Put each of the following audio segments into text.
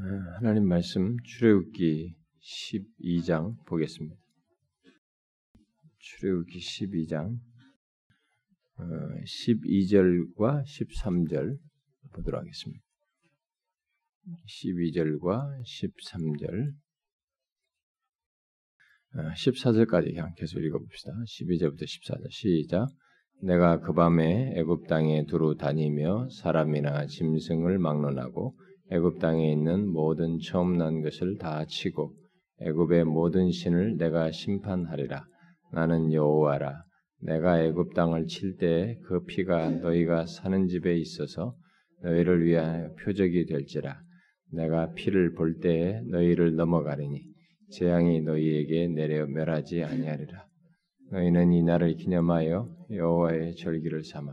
아, 하나님 말씀 출애굽기 12장 보겠습니다. 출애굽기 12장 12절과 13절 보도록 하겠습니다. 12절과 13절 14절까지 그냥 계속 읽어봅시다. 12절부터 14절 시작 내가 그 밤에 애굽 땅에 두루 다니며 사람이나 짐승을 막론하고 애굽 땅에 있는 모든 처음 난 것을 다 치고 애굽의 모든 신을 내가 심판하리라. 나는 여호와라. 내가 애굽 땅을 칠 때 그 피가 너희가 사는 집에 있어서 너희를 위하여 표적이 될지라. 내가 피를 볼 때에 너희를 넘어가리니 재앙이 너희에게 내려 멸하지 아니하리라. 너희는 이 날을 기념하여 여호와의 절기를 삼아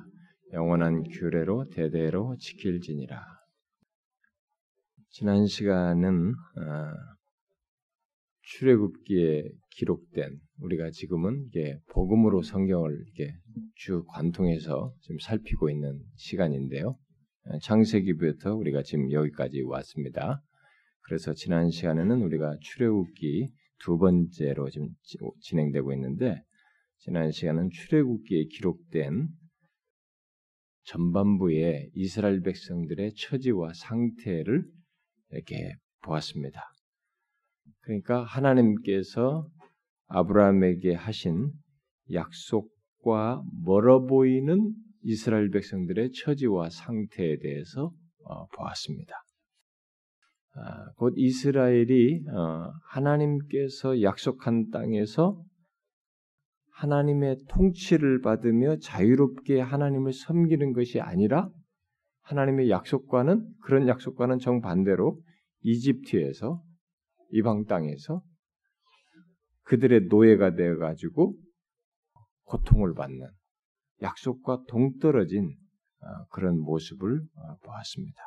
영원한 규례로 대대로 지킬지니라. 지난 시간은 어, 출애굽기에 기록된 우리가 지금은 이게 복음으로 성경을 이게 주 관통해서 지금 살피고 있는 시간인데요. 창세기부터 우리가 지금 여기까지 왔습니다. 그래서 지난 시간에는 우리가 출애굽기 두 번째로 지금 진행되고 있는데 지난 시간은 출애굽기에 기록된 전반부의 이스라엘 백성들의 처지와 상태를 이렇게 보았습니다. 그러니까 하나님께서 아브라함에게 하신 약속과 멀어 보이는 이스라엘 백성들의 처지와 상태에 대해서 어, 보았습니다. 아, 곧 이스라엘이 어, 하나님께서 약속한 땅에서 하나님의 통치를 받으며 자유롭게 하나님을 섬기는 것이 아니라 하나님의 약속과는 그런 약속과는 정반대로 이집트에서 이방 땅에서 그들의 노예가 되어 가지고 고통을 받는 약속과 동떨어진 어, 그런 모습을 어, 보았습니다.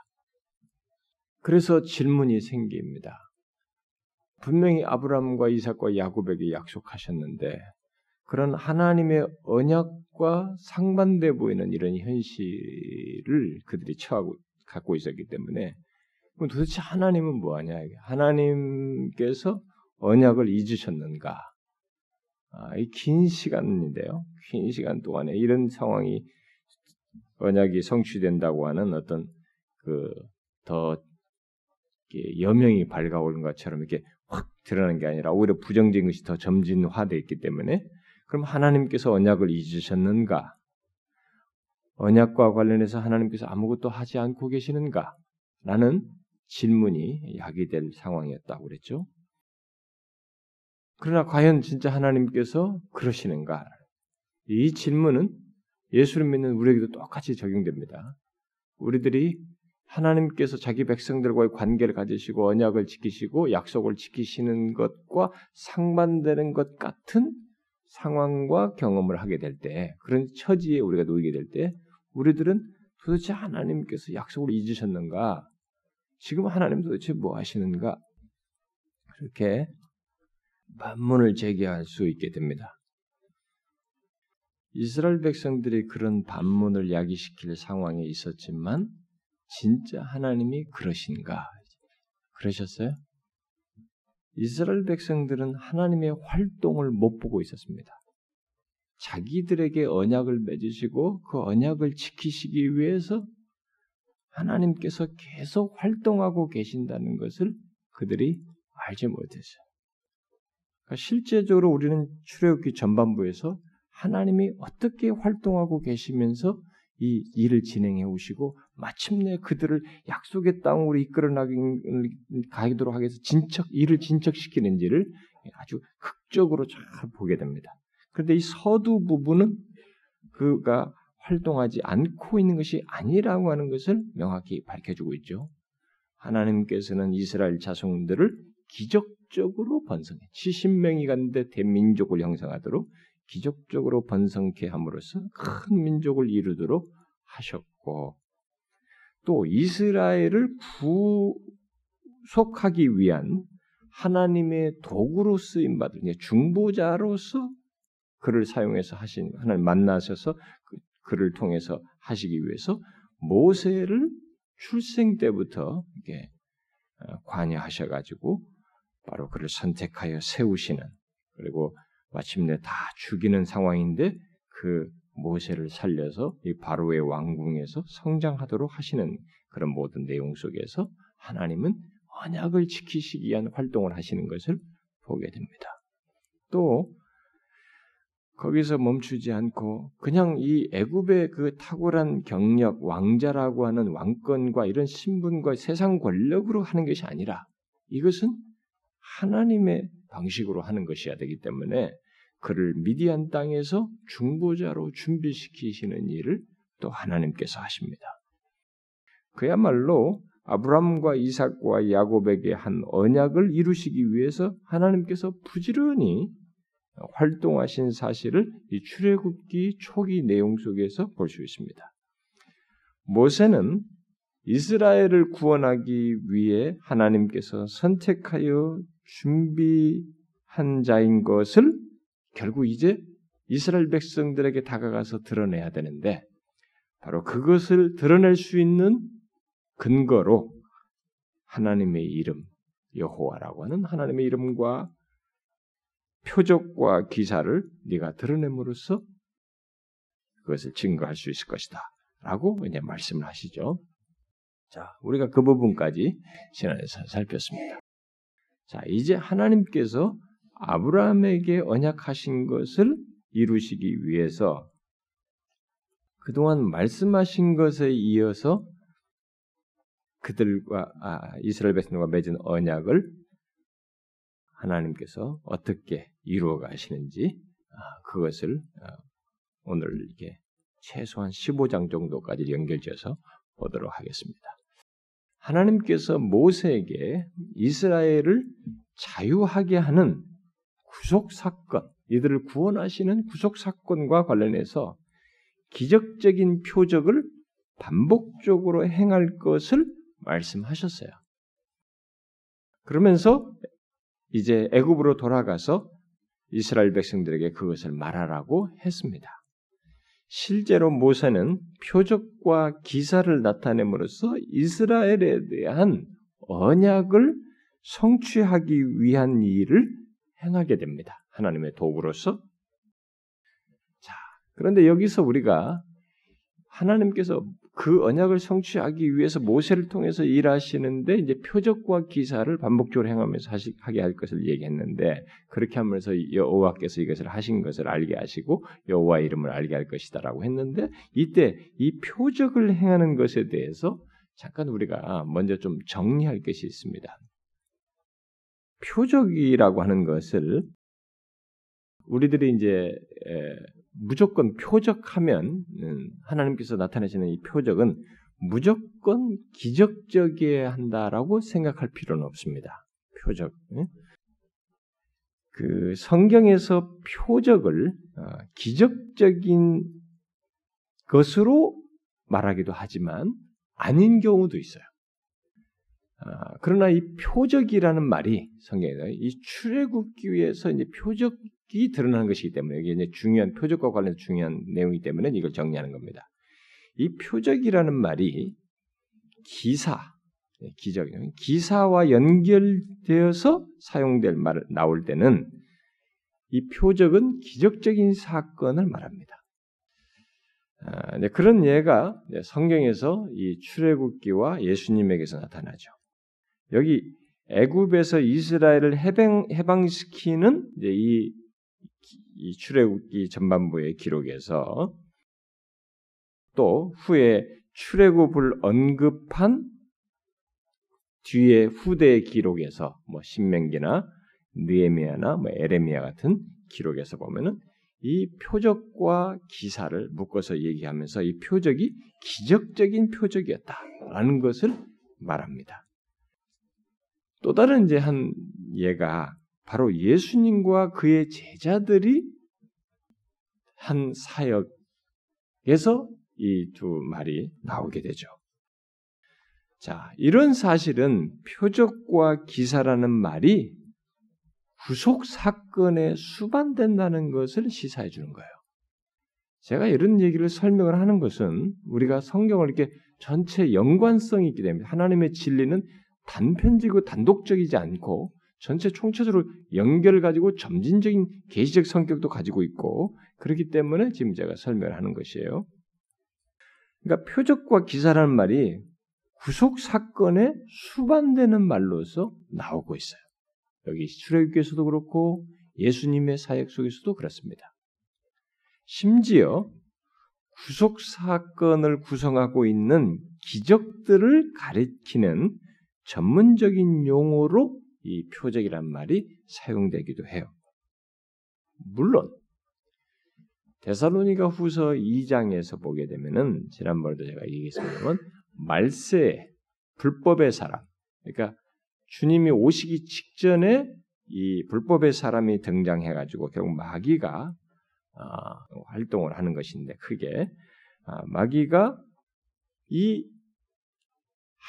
그래서 질문이 생깁니다. 분명히 아브라함과 이삭과 야곱에게 약속하셨는데 그런 하나님의 언약과 상반돼 보이는 이런 현실을 그들이 처하고 갖고 있었기 때문에 도대체 하나님은 뭐하냐? 하나님께서 언약을 잊으셨는가? 아, 긴 시간인데요. 긴 시간 동안에 이런 상황이 언약이 성취된다고 하는 어떤 그더 여명이 밝아오는 것처럼 이렇게 확 드러나는 게 아니라 오히려 부정적인 것이 더 점진화되어 있기 때문에 그럼 하나님께서 언약을 잊으셨는가? 언약과 관련해서 하나님께서 아무것도 하지 않고 계시는가? 라는 질문이 야기될 상황이었다고 그랬죠. 그러나 과연 진짜 하나님께서 그러시는가? 이 질문은 예수를 믿는 우리에게도 똑같이 적용됩니다. 우리들이 하나님께서 자기 백성들과의 관계를 가지시고 언약을 지키시고 약속을 지키시는 것과 상반되는 것 같은 상황과 경험을 하게 될 때, 그런 처지에 우리가 놓이게 될 때, 우리들은 도대체 하나님께서 약속을 잊으셨는가? 지금 하나님 도대체 뭐 하시는가? 그렇게 반문을 제기할 수 있게 됩니다. 이스라엘 백성들이 그런 반문을 야기시킬 상황에 있었지만, 진짜 하나님이 그러신가? 그러셨어요? 이스라엘 백성들은 하나님의 활동을 못 보고 있었습니다. 자기들에게 언약을 맺으시고 그 언약을 지키시기 위해서 하나님께서 계속 활동하고 계신다는 것을 그들이 알지 못했어요. 그러니까 실제적으로 우리는 출애굽기 전반부에서 하나님이 어떻게 활동하고 계시면서 이 일을 진행해 오시고 마침내 그들을 약속의 땅으로 이끌어 나가도록 하기 위해서 진척 일을 진척시키는지를 아주 극적으로 잘 보게 됩니다. 그런데 이 서두 부분은 그가 활동하지 않고 있는 것이 아니라고 하는 것을 명확히 밝혀주고 있죠. 하나님께서는 이스라엘 자손들을 기적적으로 번성해 70명이 갔는데 대민족을 형성하도록 기적적으로 번성케 함으로써 큰 민족을 이루도록 하셨고 또 이스라엘을 구속하기 위한 하나님의 도구로 쓰임 받은 중보자로서 그를 사용해서 하신 하나님 만나셔서 그, 그를 통해서 하시기 위해서 모세를 출생 때부터 이게 어, 관여하셔 가지고 바로 그를 선택하여 세우시는 그리고 마침내 다 죽이는 상황인데 그 모세를 살려서 이 바로의 왕궁에서 성장하도록 하시는 그런 모든 내용 속에서 하나님은 언약을 지키시기 위한 활동을 하시는 것을 보게 됩니다. 또 거기서 멈추지 않고 그냥 이 애굽의 그 탁월한 경력, 왕자라고 하는 왕권과 이런 신분과 세상 권력으로 하는 것이 아니라 이것은 하나님의 방식으로 하는 것이어야 되기 때문에 그를 미디안 땅에서 중보자로 준비시키시는 일을 또 하나님께서 하십니다. 그야말로 아브람과 이삭과 야곱에게 한 언약을 이루시기 위해서 하나님께서 부지런히 활동하신 사실을 이 출애굽기 초기 내용 속에서 볼 수 있습니다. 모세는 이스라엘을 구원하기 위해 하나님께서 선택하여 준비한 자인 것을 결국 이제 이스라엘 백성들에게 다가가서 드러내야 되는데 바로 그것을 드러낼 수 있는 근거로 하나님의 이름 여호와라고 하는 하나님의 이름과 표적과 기사를 네가 드러냄으로써 그것을 증거할 수 있을 것이다. 라고 이제 말씀을 하시죠. 자, 우리가 그 부분까지 지난해서 살폈습니다. 자, 이제 하나님께서 아브라함에게 언약하신 것을 이루시기 위해서 그동안 말씀하신 것에 이어서 그들과 아, 이스라엘 백성과 맺은 언약을 하나님께서 어떻게 이루어 가시는지 아, 그것을 아, 오늘 이렇게 최소한 15장 정도까지 연결지어서 보도록 하겠습니다. 하나님께서 모세에게 이스라엘을 자유하게 하는 구속 사건, 이들을 구원하시는 구속 사건과 관련해서 기적적인 표적을 반복적으로 행할 것을 말씀하셨어요. 그러면서 이제 애굽으로 돌아가서 이스라엘 백성들에게 그것을 말하라고 했습니다. 실제로 모세는 표적과 기사를 나타냄으로써 이스라엘에 대한 언약을 성취하기 위한 일을 행하게 됩니다. 하나님의 도구로서. 자, 그런데 여기서 우리가 하나님께서 그 언약을 성취하기 위해서 모세를 통해서 일하시는데 이제 표적과 기사를 반복적으로 행하면서 하시, 하게 할 것을 얘기했는데 그렇게 하면서 여호와께서 이것을 하신 것을 알게 하시고 여호와 이름을 알게 할 것이다라고 했는데 이때 이 표적을 행하는 것에 대해서 잠깐 우리가 먼저 좀 정리할 것이 있습니다. 표적이라고 하는 것을 우리들이 이제 무조건 표적하면 음, 하나님께서 나타내시는 이 표적은 무조건 기적적이어야 한다라고 생각할 필요는 없습니다. 표적. 그 성경에서 표적을 어, 기적적인 것으로 말하기도 하지만 아닌 경우도 있어요. 아, 그러나 이 표적이라는 말이 성경에서 이 출애굽기 위해서 이제 표적 이 드러나는 것이기 때문에 이게 이제 중요한 표적과 관련해서 중요한 내용이기 때문에 이걸 정리하는 겁니다. 이 표적이라는 말이 기사, 네, 기적, 기사와 연결되어서 사용될 말 나올 때는 이 표적은 기적적인 사건을 말합니다. 아, 그런 예가 성경에서 이 출애굽기와 예수님에게서 나타나죠. 여기 애굽에서 이스라엘을 해방, 해방시키는 이, 이 출애굽기 전반부의 기록에서 또 후에 출애굽을 언급한 뒤에 후대의 기록에서 뭐 신명기나 느에미아나 뭐 에레미야 같은 기록에서 보면은 이 표적과 기사를 묶어서 얘기하면서 이 표적이 기적적인 표적이었다라는 것을 말합니다. 또 다른 이제 한 예가 바로 예수님과 그의 제자들이 한 사역에서 이 두 말이 나오게 되죠. 자, 이런 사실은 표적과 기사라는 말이 구속 사건에 수반된다는 것을 시사해 주는 거예요. 제가 이런 얘기를 설명을 하는 것은 우리가 성경을 이렇게 전체 연관성이 있기 때문에 하나님의 진리는 단편지고 단독적이지 않고 전체 총체적으로 연결을 가지고 점진적인 계시적 성격도 가지고 있고 그렇기 때문에 지금 제가 설명하는 것이에요. 그러니까 표적과 기사라는 말이 구속 사건에 수반되는 말로서 나오고 있어요. 여기 출애굽기에서도 그렇고 예수님의 사역 속에서도 그렇습니다. 심지어 구속 사건을 구성하고 있는 기적들을 가리키는 전문적인 용어로 이 표적이란 말이 사용되기도 해요. 물론 데살로니가 후서 2장에서 보게 되면은 지난번에도 제가 얘기했습니다만 말세 불법의 사람 그러니까 주님이 오시기 직전에 이 불법의 사람이 등장해 가지고 결국 마귀가 어, 활동을 하는 것인데 크게 아, 마귀가 이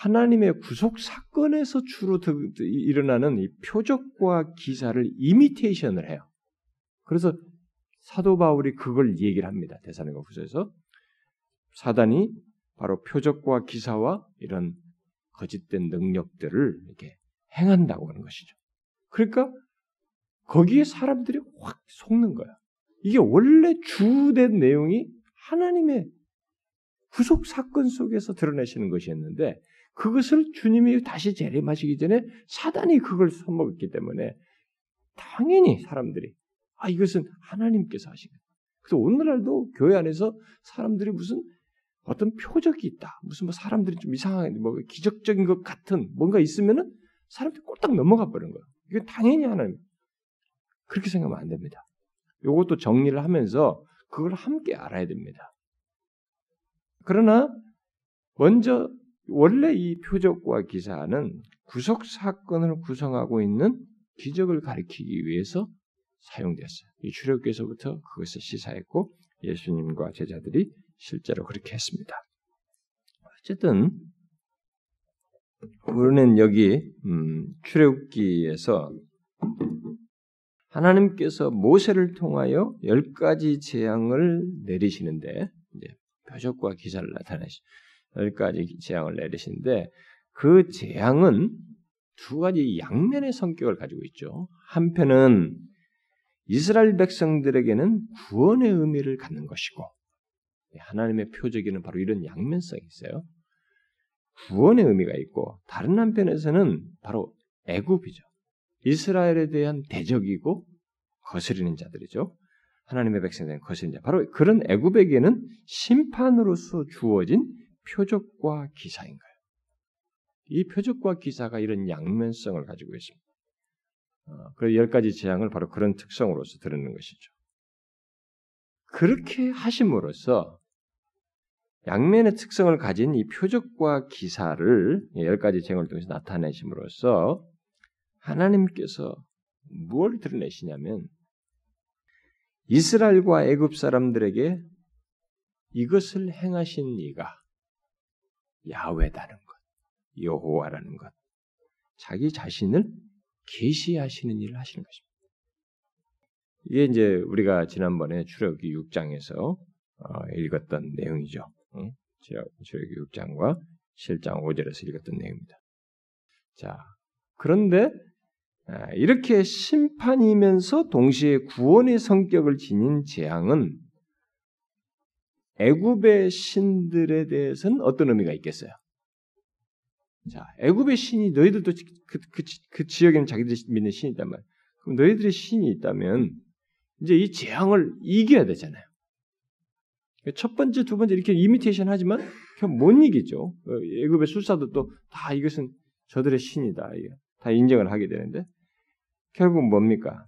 하나님의 구속 사건에서 주로 일어나는 이 표적과 기사를 이미테이션을 해요. 그래서 사도 바울이 그걸 얘기를 합니다. 대사님과 후서에서 사단이 바로 표적과 기사와 이런 거짓된 능력들을 이렇게 행한다고 하는 것이죠. 그러니까 거기에 사람들이 확 속는 거야. 이게 원래 주된 내용이 하나님의 구속 사건 속에서 드러내시는 것이었는데 그것을 주님이 다시 재림하시기 전에 사단이 그걸 써먹었기 때문에 당연히 사람들이 아 이것은 하나님께서 하신 거예요. 그래서 오늘날도 교회 안에서 사람들이 무슨 어떤 표적이 있다. 무슨 뭐 사람들이 좀 이상하게 뭐 기적적인 것 같은 뭔가 있으면은 사람들이 꼴딱 넘어가 버리는 거예요. 이건 당연히 하나님. 그렇게 생각하면 안 됩니다. 이것도 정리를 하면서 그걸 함께 알아야 됩니다. 그러나 먼저 원래 이 표적과 기사는 구속 사건을 구성하고 있는 기적을 가리키기 위해서 사용되었어요. 이 출애굽에서부터 그것을 시사했고 예수님과 제자들이 실제로 그렇게 했습니다. 어쨌든 우리는 여기 음, 출애굽기에서 하나님께서 모세를 통하여 열 가지 재앙을 내리시는데 표적과 기사를 나타내시 열 가지 재앙을 내리시는데 그 재앙은 두 가지 양면의 성격을 가지고 있죠. 한편은 이스라엘 백성들에게는 구원의 의미를 갖는 것이고 하나님의 표적에는 바로 이런 양면성이 있어요. 구원의 의미가 있고 다른 한편에서는 바로 애굽이죠. 이스라엘에 대한 대적이고 거스리는 자들이죠. 하나님의 백성들은 거스리는 자. 바로 그런 애굽에게는 심판으로서 주어진 표적과 기사인 거예요. 이 표적과 기사가 이런 양면성을 가지고 있습니다. 어, 그열 가지 재앙을 바로 그런 특성으로서 드러내는 것이죠. 그렇게 하심으로써 양면의 특성을 가진 이 표적과 기사를 열 가지 재앙을 통해서 나타내심으로써 하나님께서 무엇을 드러내시냐면 이스라엘과 애굽 사람들에게 이것을 행하신 이가 야훼다는 것, 여호와라는 것, 자기 자신을 계시하시는 일을 하시는 것입니다. 이게 이제 우리가 지난번에 출애굽기 6장에서 어, 읽었던 내용이죠. 응? 출애굽기 6장과 7장 5절에서 읽었던 내용입니다. 자, 그런데 아, 이렇게 심판이면서 동시에 구원의 성격을 지닌 재앙은 애굽의 신들에 대해서는 어떤 의미가 있겠어요? 자, 애굽의 신이 너희들도 그, 그, 그 지역에는 자기들이 믿는 신이 있단 말이야. 그럼 너희들의 신이 있다면 이제 이 재앙을 이겨야 되잖아요. 첫 번째, 두 번째 이렇게 이미테이션 하지만 못 이기죠. 어, 애굽의 술사도 또 다 이것은 저들의 신이다. 다 인정을 하게 되는데 결국 뭡니까?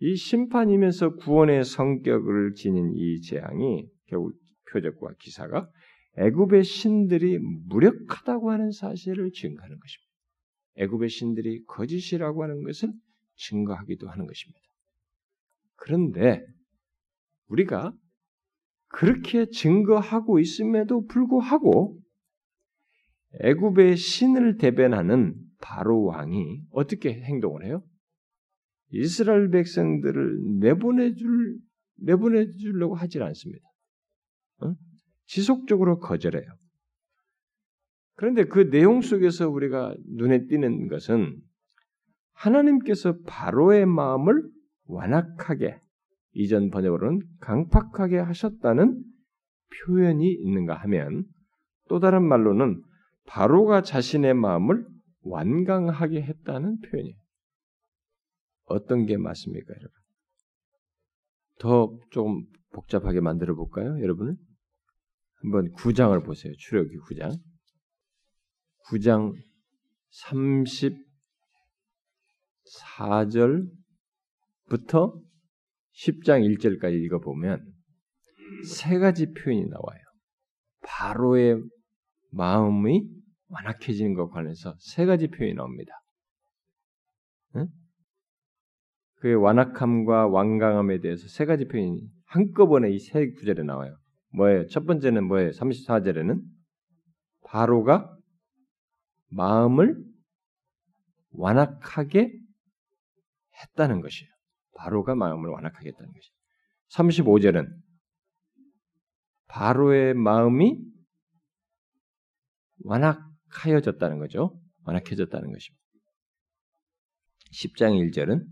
이 심판이면서 구원의 성격을 지닌 이 재앙이 결국 표적과 기사가 애굽의 신들이 무력하다고 하는 사실을 증거하는 것입니다. 애굽의 신들이 거짓이라고 하는 것을 증거하기도 하는 것입니다. 그런데 우리가 그렇게 증거하고 있음에도 불구하고 애굽의 신을 대변하는 바로 왕이 어떻게 행동을 해요? 이스라엘 백성들을 내보내줄 내보내주려고 하질 않습니다. 어? 지속적으로 거절해요. 그런데 그 내용 속에서 우리가 눈에 띄는 것은 하나님께서 바로의 마음을 완악하게 이전 번역으로는 강팍하게 하셨다는 표현이 있는가 하면 또 다른 말로는 바로가 자신의 마음을 완강하게 했다는 표현이에요. 어떤 게 맞습니까, 여러분? 더 조금 복잡하게 만들어 볼까요, 여러분을? 한번 9장을 보세요. 출애굽기 9장. 9장 34절부터 10장 1절까지 읽어 보면 세 가지 표현이 나와요. 바로의 마음이 완악해지는 것과 관해서 세 가지 표현이 나옵니다. 응? 그의 완악함과 완강함에 대해서 세 가지 표현이 한꺼번에 이 세 구절에 나와요. 뭐예요? 첫 번째는 뭐예요? 34절에는 바로가 마음을 완악하게 했다는 것이에요. 바로가 마음을 완악하게 했다는 것이에요. 35절은 바로의 마음이 완악하여졌다는 거죠. 완악해졌다는 것입니다. 10장 1절은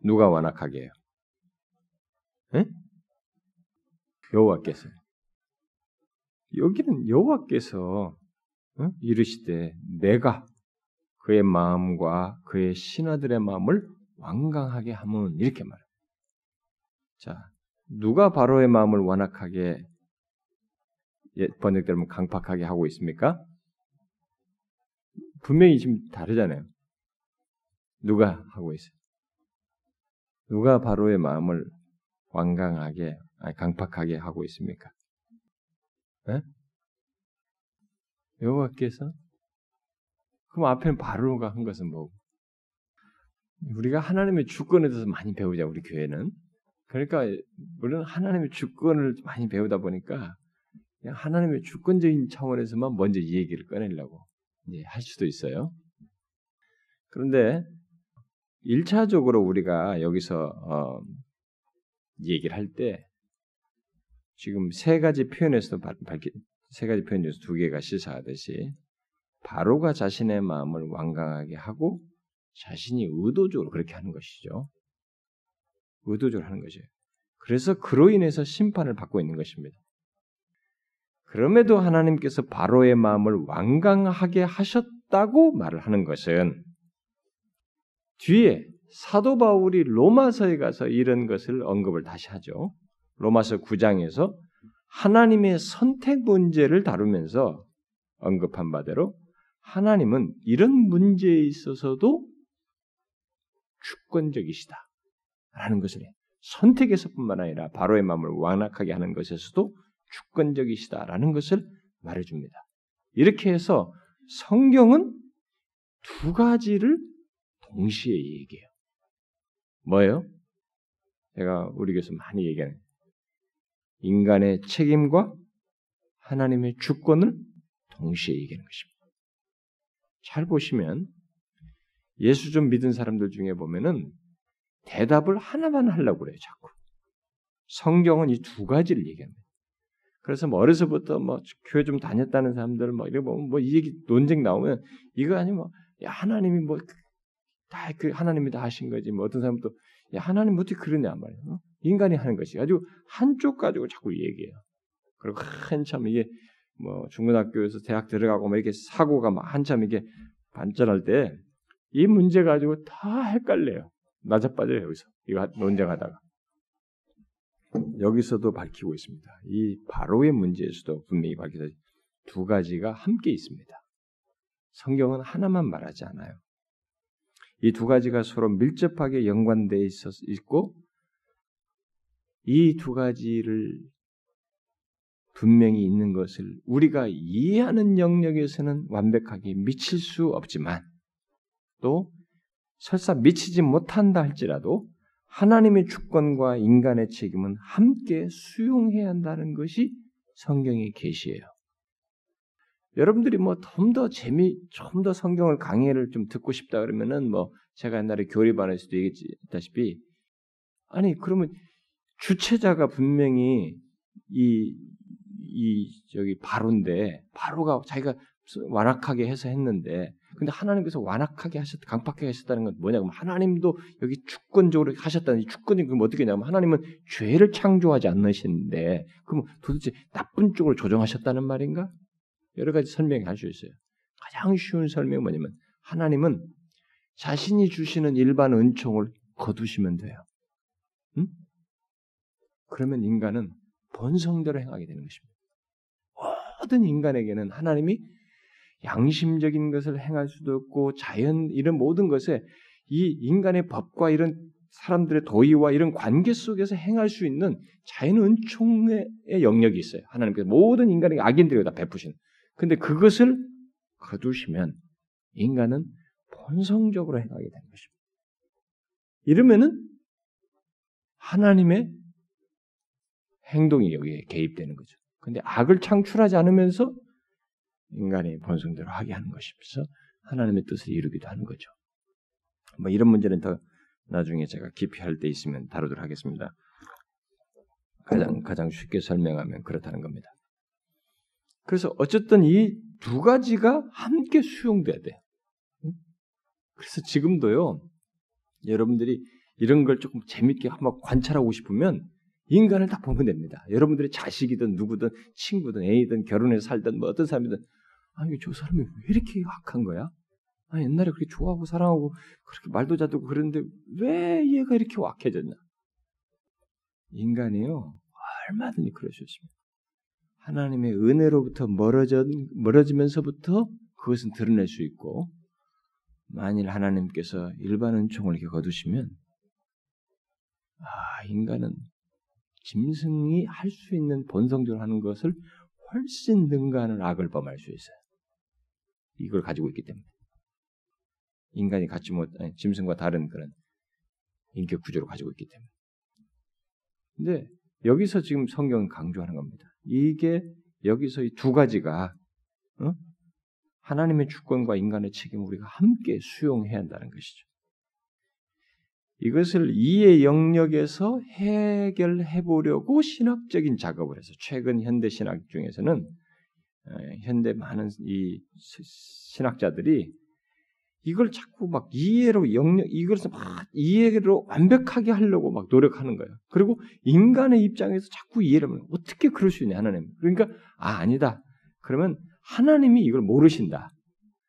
누가 완악하게 해요? 에? 여호와께서 여기는 여호와께서 어? 이르시되 내가 그의 마음과 그의 신하들의 마음을 완강하게 하면 이렇게. 자, 누가 바로의 마음을 완악하게 예, 번역대로 강팍하게 하고 있습니까? 분명히 지금 다르잖아요. 누가 하고 있어요? 누가 바로의 마음을 완강하게, 강팍하게 하고 있습니까? 네? 여호와께서 그럼 앞에는 바로가 한 것은 뭐고? 우리가 하나님의 주권에 대해서 많이 배우자 우리 교회는 그러니까 물론 하나님의 주권을 많이 배우다 보니까 그냥 하나님의 주권적인 차원에서만 먼저 이 얘기를 꺼내려고 이제 할 수도 있어요. 그런데 1차적으로 우리가 여기서 어, 얘기를 할 때 지금 세 가지 표현에서도 밝히 세 가지 표현 중에서 두 개가 시사하듯이 바로가 자신의 마음을 완강하게 하고 자신이 의도적으로 그렇게 하는 것이죠. 의도적으로 하는 것이에요. 그래서 그로 인해서 심판을 받고 있는 것입니다. 그럼에도 하나님께서 바로의 마음을 완강하게 하셨다고 말을 하는 것은 뒤에 사도 바울이 로마서에 가서 이런 것을 언급을 다시 하죠. 로마서 9장에서 하나님의 선택 문제를 다루면서 언급한 바대로 하나님은 이런 문제에 있어서도 주권적이시다. 라는 것을 선택에서뿐만 아니라 바로의 마음을 완악하게 하는 것에서도 주권적이시다라는 것을 말해줍니다. 이렇게 해서 성경은 두 가지를 동시에 얘기해요. 뭐예요? 제가 우리 교수 많이 얘기하는 인간의 책임과 하나님의 주권을 동시에 얘기하는 것입니다. 잘 보시면 예수 좀 믿은 사람들 중에 보면은 대답을 하나만 하려고 그래요, 자꾸. 성경은 이 두 가지를 얘기합니다. 그래서 뭐 어려서부터 뭐 교회 좀 다녔다는 사람들 뭐 이래 보면 뭐 이 얘기 논쟁 나오면 이거 아니면 뭐 야, 하나님이 뭐 다 그 하나님이 다 하신 거지 뭐 어떤 사람도 야 하나님 어떻게 그러냐 말이야 어? 인간이 하는 것이 아주 한쪽 가지고 자꾸 얘기해요. 그리고 한참 이게 뭐 중고등학교에서 대학 들어가고 뭐 이렇게 사고가 막 한참 이게 반전할 때 이 문제 가지고 다 헷갈려요. 나자빠져요 여기서 이거 논쟁하다가 여기서도 밝히고 있습니다. 이 바로의 문제에서도 분명히 밝히다 두 가지가 함께 있습니다. 성경은 하나만 말하지 않아요. 이 두 가지가 서로 밀접하게 연관되어 있고 이 두 가지를 분명히 있는 것을 우리가 이해하는 영역에서는 완벽하게 미칠 수 없지만 또 설사 미치지 못한다 할지라도 하나님의 주권과 인간의 책임은 함께 수용해야 한다는 것이 성경의 계시예요. 여러분들이 뭐 좀 더 재미, 좀 더 성경을 강의를 좀 듣고 싶다 그러면은 뭐 제가 옛날에 교리반에서도 얘기했다시피 아니 그러면 주체자가 분명히 이 이 저기 바로인데 바로가 자기가 완악하게 해서 했는데 근데 하나님께서 완악하게 하셨 강팍하게 하셨다는 건 뭐냐면 하나님도 여기 주권적으로 하셨다는 주권이 그럼 어떻게 냐면 하나님은 죄를 창조하지 않으시는데 그럼 도대체 나쁜 쪽으로 조정하셨다는 말인가? 여러 가지 설명이 할 수 있어요. 가장 쉬운 설명은 뭐냐면 하나님은 자신이 주시는 일반 은총을 거두시면 돼요. 응? 그러면 인간은 본성대로 행하게 되는 것입니다. 모든 인간에게는 하나님이 양심적인 것을 행할 수도 없고 자연 이런 모든 것에 이 인간의 법과 이런 사람들의 도의와 이런 관계 속에서 행할 수 있는 자연 은총의 영역이 있어요. 하나님께서 모든 인간에게 악인들에게 다 베푸신. 근데 그것을 거두시면 인간은 본성적으로 행하게 되는 것입니다. 이러면은 하나님의 행동이 여기에 개입되는 거죠. 근데 악을 창출하지 않으면서 인간의 본성대로 하게 하는 것이면서 하나님의 뜻을 이루기도 하는 거죠. 뭐 이런 문제는 더 나중에 제가 깊이 할 때 있으면 다루도록 하겠습니다. 가장 가장 쉽게 설명하면 그렇다는 겁니다. 그래서 어쨌든 이 두 가지가 함께 수용돼야 돼. 그래서 지금도요, 여러분들이 이런 걸 조금 재밌게 한번 관찰하고 싶으면 인간을 다 보면 됩니다. 여러분들의 자식이든 누구든 친구든 애이든 결혼해서 살든 뭐 어떤 사람이든 아니 저 사람이 왜 이렇게 악한 거야? 아 옛날에 그렇게 좋아하고 사랑하고 그렇게 말도 잘 듣고 그랬는데 왜 얘가 이렇게 악해졌나? 인간이요 얼마든지 그럴 수 있습니다. 하나님의 은혜로부터 멀어져 멀어지면서부터 그것은 드러낼 수 있고 만일 하나님께서 일반 은총을 이렇게 거두시면 아 인간은 짐승이 할 수 있는 본성적으로 하는 것을 훨씬 능가하는 악을 범할 수 있어요. 이걸 가지고 있기 때문에 인간이 갖지 못 아니, 짐승과 다른 그런 인격 구조를 가지고 있기 때문에. 근데 여기서 지금 성경은 강조하는 겁니다. 이게 여기서 이 두 가지가 어? 하나님의 주권과 인간의 책임을 우리가 함께 수용해야 한다는 것이죠. 이것을 이해 영역에서 해결해 보려고 신학적인 작업을 해서 최근 현대 신학 중에서는 현대 많은 이 신학자들이 이걸 자꾸 막 이해로 영역 이것을 막 이해로 완벽하게 하려고 막 노력하는 거예요. 그리고 인간의 입장에서 자꾸 이해를 하면 어떻게 그럴 수 있냐 하나님. 그러니까 아 아니다. 그러면 하나님이 이걸 모르신다.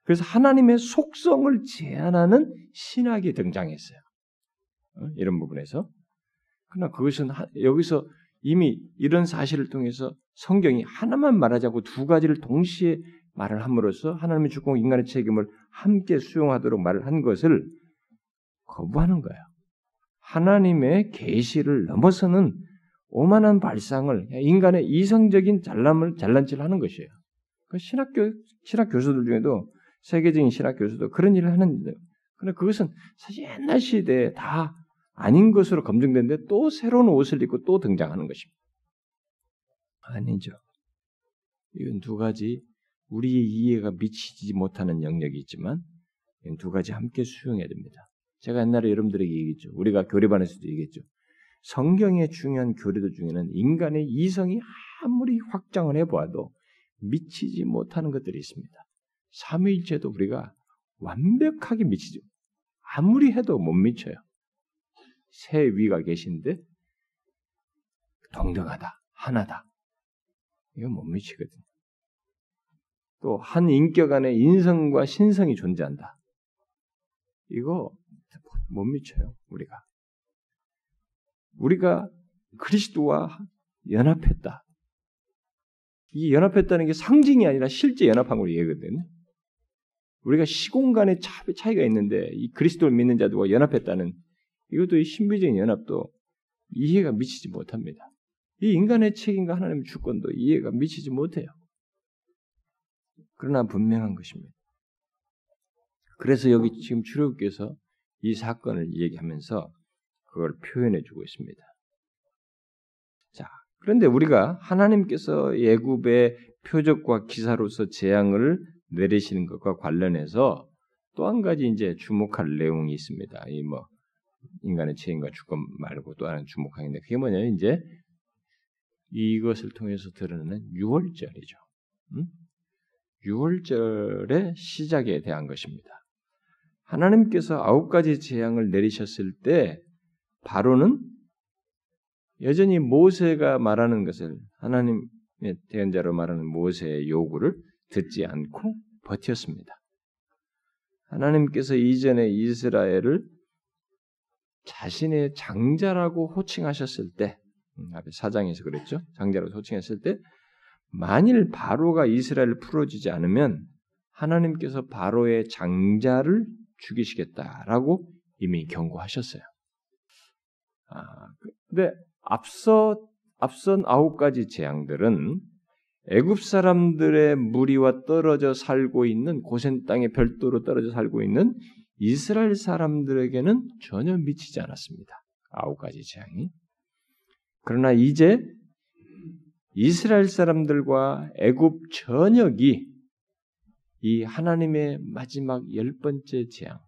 그래서 하나님의 속성을 제한하는 신학이 등장했어요. 어? 이런 부분에서. 그러나 그것은 여기서 이미 이런 사실을 통해서 성경이 하나만 말하자고 두 가지를 동시에 말을 함으로써 하나님의 주권 인간의 책임을 함께 수용하도록 말을 한 것을 거부하는 거예요. 하나님의 계시를 넘어서는 오만한 발상을 인간의 이성적인 잘남을 잘난질 하는 것이에요. 그 신학교 신학 교수들 중에도 세계적인 신학 교수도 그런 일을 하는데, 그런데 그것은 사실 옛날 시대에 다 아닌 것으로 검증됐는데 또 새로운 옷을 입고 또 등장하는 것입니다. 아니죠. 이건 두 가지 우리의 이해가 미치지 못하는 영역이 있지만 두 가지 함께 수용해야 됩니다. 제가 옛날에 여러분들에게 얘기했죠. 우리가 교리반에서도 얘기했죠. 성경의 중요한 교리들 중에는 인간의 이성이 아무리 확장을 해보아도 미치지 못하는 것들이 있습니다. 삼위일체도 우리가 완벽하게 미치죠. 아무리 해도 못 미쳐요. 새 위가 계신데 동등하다, 하나다. 이거 못 미치거든. 또한 인격 안에 인성과 신성이 존재한다. 이거 못 미쳐요, 우리가. 우리가 그리스도와 연합했다. 이 연합했다는 게 상징이 아니라 실제 연합한 걸 얘기하거든요. 우리가 시공간의 차이가 있는데 이 그리스도를 믿는 자들과 연합했다는 이것도 이 신비적인 연합도 이해가 미치지 못합니다. 이 인간의 책임과 하나님의 주권도 이해가 미치지 못해요. 그러나 분명한 것입니다. 그래서 여기 지금 출애굽께서 이 사건을 얘기하면서 그걸 표현해 주고 있습니다. 자, 그런데 우리가 하나님께서 예굽의 표적과 기사로서 재앙을 내리시는 것과 관련해서 또 한 가지 이제 주목할 내용이 있습니다. 이 뭐 인간의 책임과 주권 말고 또 하나 주목하는데 그게 뭐냐면 이제 이것을 통해서 드러내는 유월절이죠. 음? 유월절의 시작에 대한 것입니다. 하나님께서 아홉 가지 재앙을 내리셨을 때 바로는 여전히 모세가 말하는 것을 하나님의 대언자로 말하는 모세의 요구를 듣지 않고 버텼습니다. 하나님께서 이전에 이스라엘을 자신의 장자라고 호칭하셨을 때, 음, 앞에 사장에서 그랬죠. 장자라고 호칭했을 때, 만일 바로가 이스라엘을 풀어주지 않으면 하나님께서 바로의 장자를 죽이시겠다라고 이미 경고하셨어요. 아, 근데 앞서 앞선 아홉 가지 재앙들은 애굽 사람들의 무리와 떨어져 살고 있는 고센 땅에 별도로 떨어져 살고 있는 이스라엘 사람들에게는 전혀 미치지 않았습니다. 아홉 가지 재앙이. 그러나 이제 이스라엘 사람들과 애굽 전역이 이 하나님의 마지막 열 번째 재앙,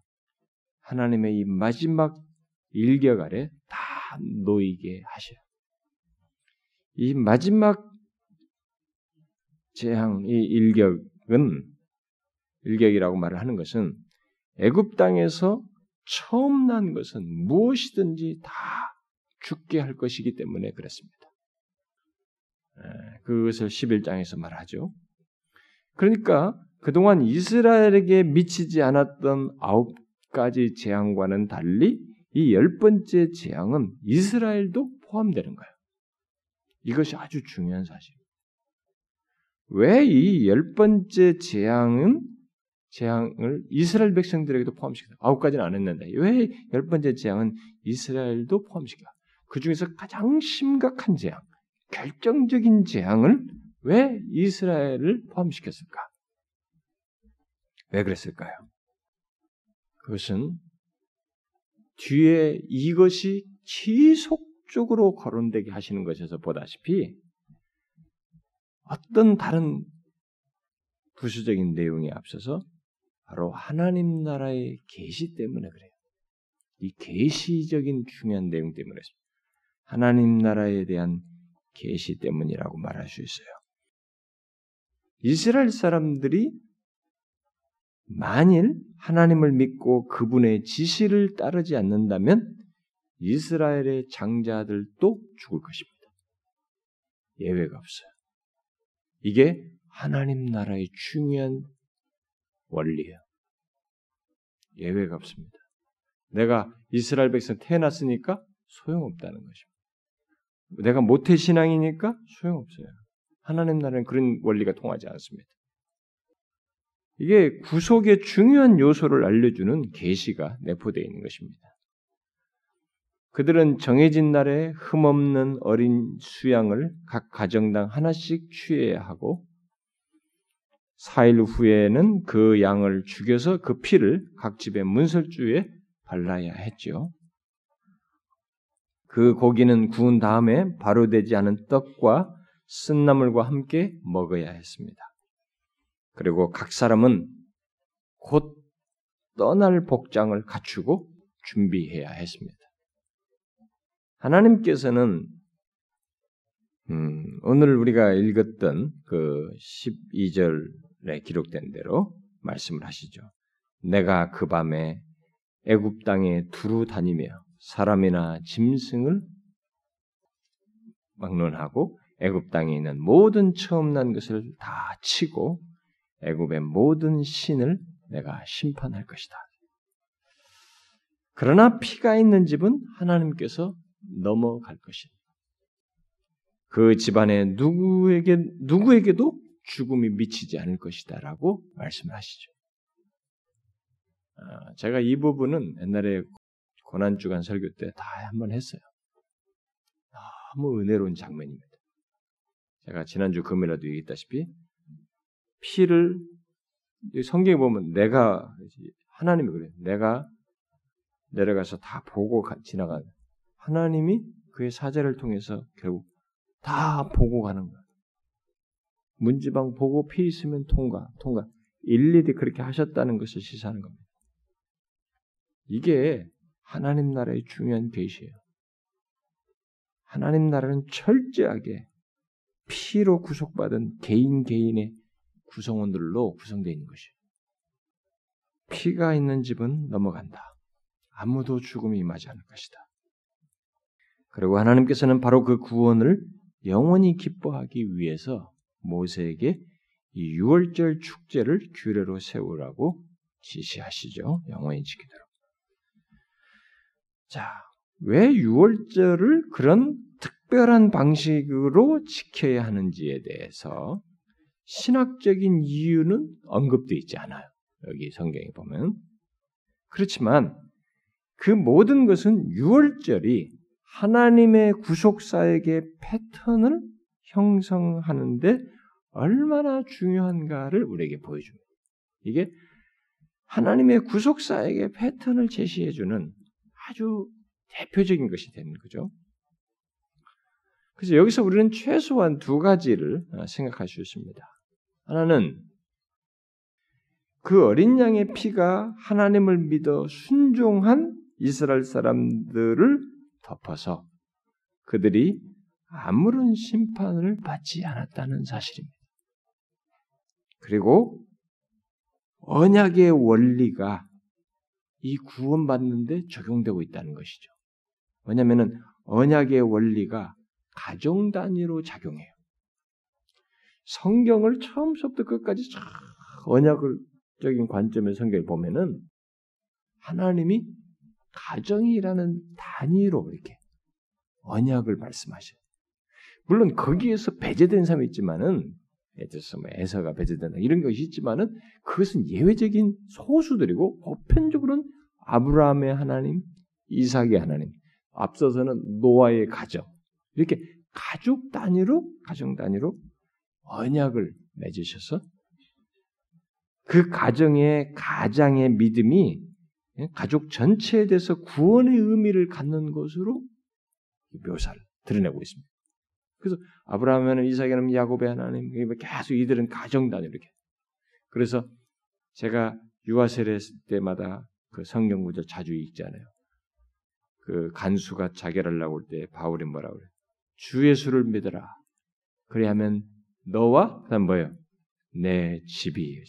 하나님의 이 마지막 일격 아래 다 놓이게 하셔요. 이 마지막 재앙, 이 일격은 일격이라고 말을 하는 것은 애굽 땅에서 처음 난 것은 무엇이든지 다 죽게 할 것이기 때문에 그렇습니다. 그것을 11장에서 말하죠. 그러니까 그동안 이스라엘에게 미치지 않았던 아홉 가지 재앙과는 달리 이 열 번째 재앙은 이스라엘도 포함되는 거예요. 이것이 아주 중요한 사실입니다. 왜 이 열 번째 재앙은 재앙을 이스라엘 백성들에게도 포함시켜? 아홉 가지는 안 했는데 왜 열 번째 재앙은 이스라엘도 포함시켜? 그 중에서 가장 심각한 재앙, 결정적인 재앙을 왜 이스라엘을 포함시켰을까? 왜 그랬을까요? 그것은 뒤에 이것이 지속적으로 거론되게 하시는 것에서 보다시피 어떤 다른 부수적인 내용에 앞서서 바로 하나님 나라의 계시 때문에 그래요. 이 계시적인 중요한 내용 때문에 하나님 나라에 대한 계시 때문이라고 말할 수 있어요. 이스라엘 사람들이 만일 하나님을 믿고 그분의 지시를 따르지 않는다면 이스라엘의 장자들도 죽을 것입니다. 예외가 없어요. 이게 하나님 나라의 중요한 원리예요. 예외가 없습니다. 내가 이스라엘 백성 태어났으니까 소용없다는 것입니다. 내가 모태 신앙이니까 소용없어요. 하나님 나라는 그런 원리가 통하지 않습니다. 이게 구속의 중요한 요소를 알려주는 계시가 내포되어 있는 것입니다. 그들은 정해진 날에 흠없는 어린 수양을 각 가정당 하나씩 취해야 하고 4일 후에는 그 양을 죽여서 그 피를 각 집의 문설주에 발라야 했죠. 그 고기는 구운 다음에 바로 되지 않은 떡과 쓴나물과 함께 먹어야 했습니다. 그리고 각 사람은 곧 떠날 복장을 갖추고 준비해야 했습니다. 하나님께서는 음, 오늘 우리가 읽었던 그 12절에 기록된 대로 말씀을 하시죠. 내가 그 밤에 애굽 땅에 두루 다니며 사람이나 짐승을 막론하고 애굽 땅에 있는 모든 처음 난 것을 다 치고 애굽의 모든 신을 내가 심판할 것이다. 그러나 피가 있는 집은 하나님께서 넘어갈 것이다. 그 집안에 누구에게 누구에게도 죽음이 미치지 않을 것이다 라고 말씀하시죠. 아, 제가 이 부분은 옛날에 고난 주간 설교 때 다 한번 했어요. 너무 은혜로운 장면입니다. 제가 지난주 금요일에도 얘기했다시피 피를 성경에 보면 내가 하나님이 그래. 내가 내려가서 다 보고 지나간 하나님이 그의 사제를 통해서 결국 다 보고 가는 거야. 문지방 보고 피 있으면 통과, 통과. 일일이 그렇게 하셨다는 것을 시사하는 겁니다. 이게 하나님 나라의 중요한 계시예요. 하나님 나라는 철저하게 피로 구속받은 개인 개인의 구성원들로 구성되어 있는 것이에요. 피가 있는 집은 넘어간다. 아무도 죽음이 임하지 않을 것이다. 그리고 하나님께서는 바로 그 구원을 영원히 기뻐하기 위해서 모세에게 이 6월절 축제를 규례로 세우라고 지시하시죠. 영원히 지키도록. 자, 왜 6월절을 그런 특별한 방식으로 지켜야 하는지에 대해서 신학적인 이유는 언급되어 있지 않아요. 여기 성경에 보면. 그렇지만 그 모든 것은 6월절이 하나님의 구속사에게 패턴을 형성하는데 얼마나 중요한가를 우리에게 보여줍니다. 이게 하나님의 구속사에게 패턴을 제시해주는 아주 대표적인 것이 되는 거죠. 그래서 여기서 우리는 최소한 두 가지를 생각할 수 있습니다. 하나는 그 어린 양의 피가 하나님을 믿어 순종한 이스라엘 사람들을 덮어서 그들이 아무런 심판을 받지 않았다는 사실입니다. 그리고 언약의 원리가 이 구원받는데 적용되고 있다는 것이죠. 왜냐하면 언약의 원리가 가정 단위로 작용해요. 성경을 처음부터 끝까지 언약적인 관점의 성경을 보면은 하나님이 가정이라는 단위로 이렇게 언약을 말씀하셔요. 물론 거기에서 배제된 사람이 있지만은 예를 들어서 뭐 에서가 배제된다 이런 것이 있지만은 그것은 예외적인 소수들이고 보편적으로는 아브라함의 하나님, 이삭의 하나님, 앞서서는 노아의 가정 이렇게 가족 단위로 가정 단위로 언약을 맺으셔서 그 가정의 가장의 믿음이 가족 전체에 대해서 구원의 의미를 갖는 것으로 묘사를 드러내고 있습니다. 그래서 아브라함에는 이삭에는 야곱의 하나님 계속 이들은 가정 단위 이렇게. 그래서 제가 유아 세례 때마다 그 성경 구절 자주 읽잖아요. 그 간수가 자결을 나올 때 바울이 뭐라 그래? 주 예수를 믿어라. 그래야면 너와 그다음 뭐예요? 내 집이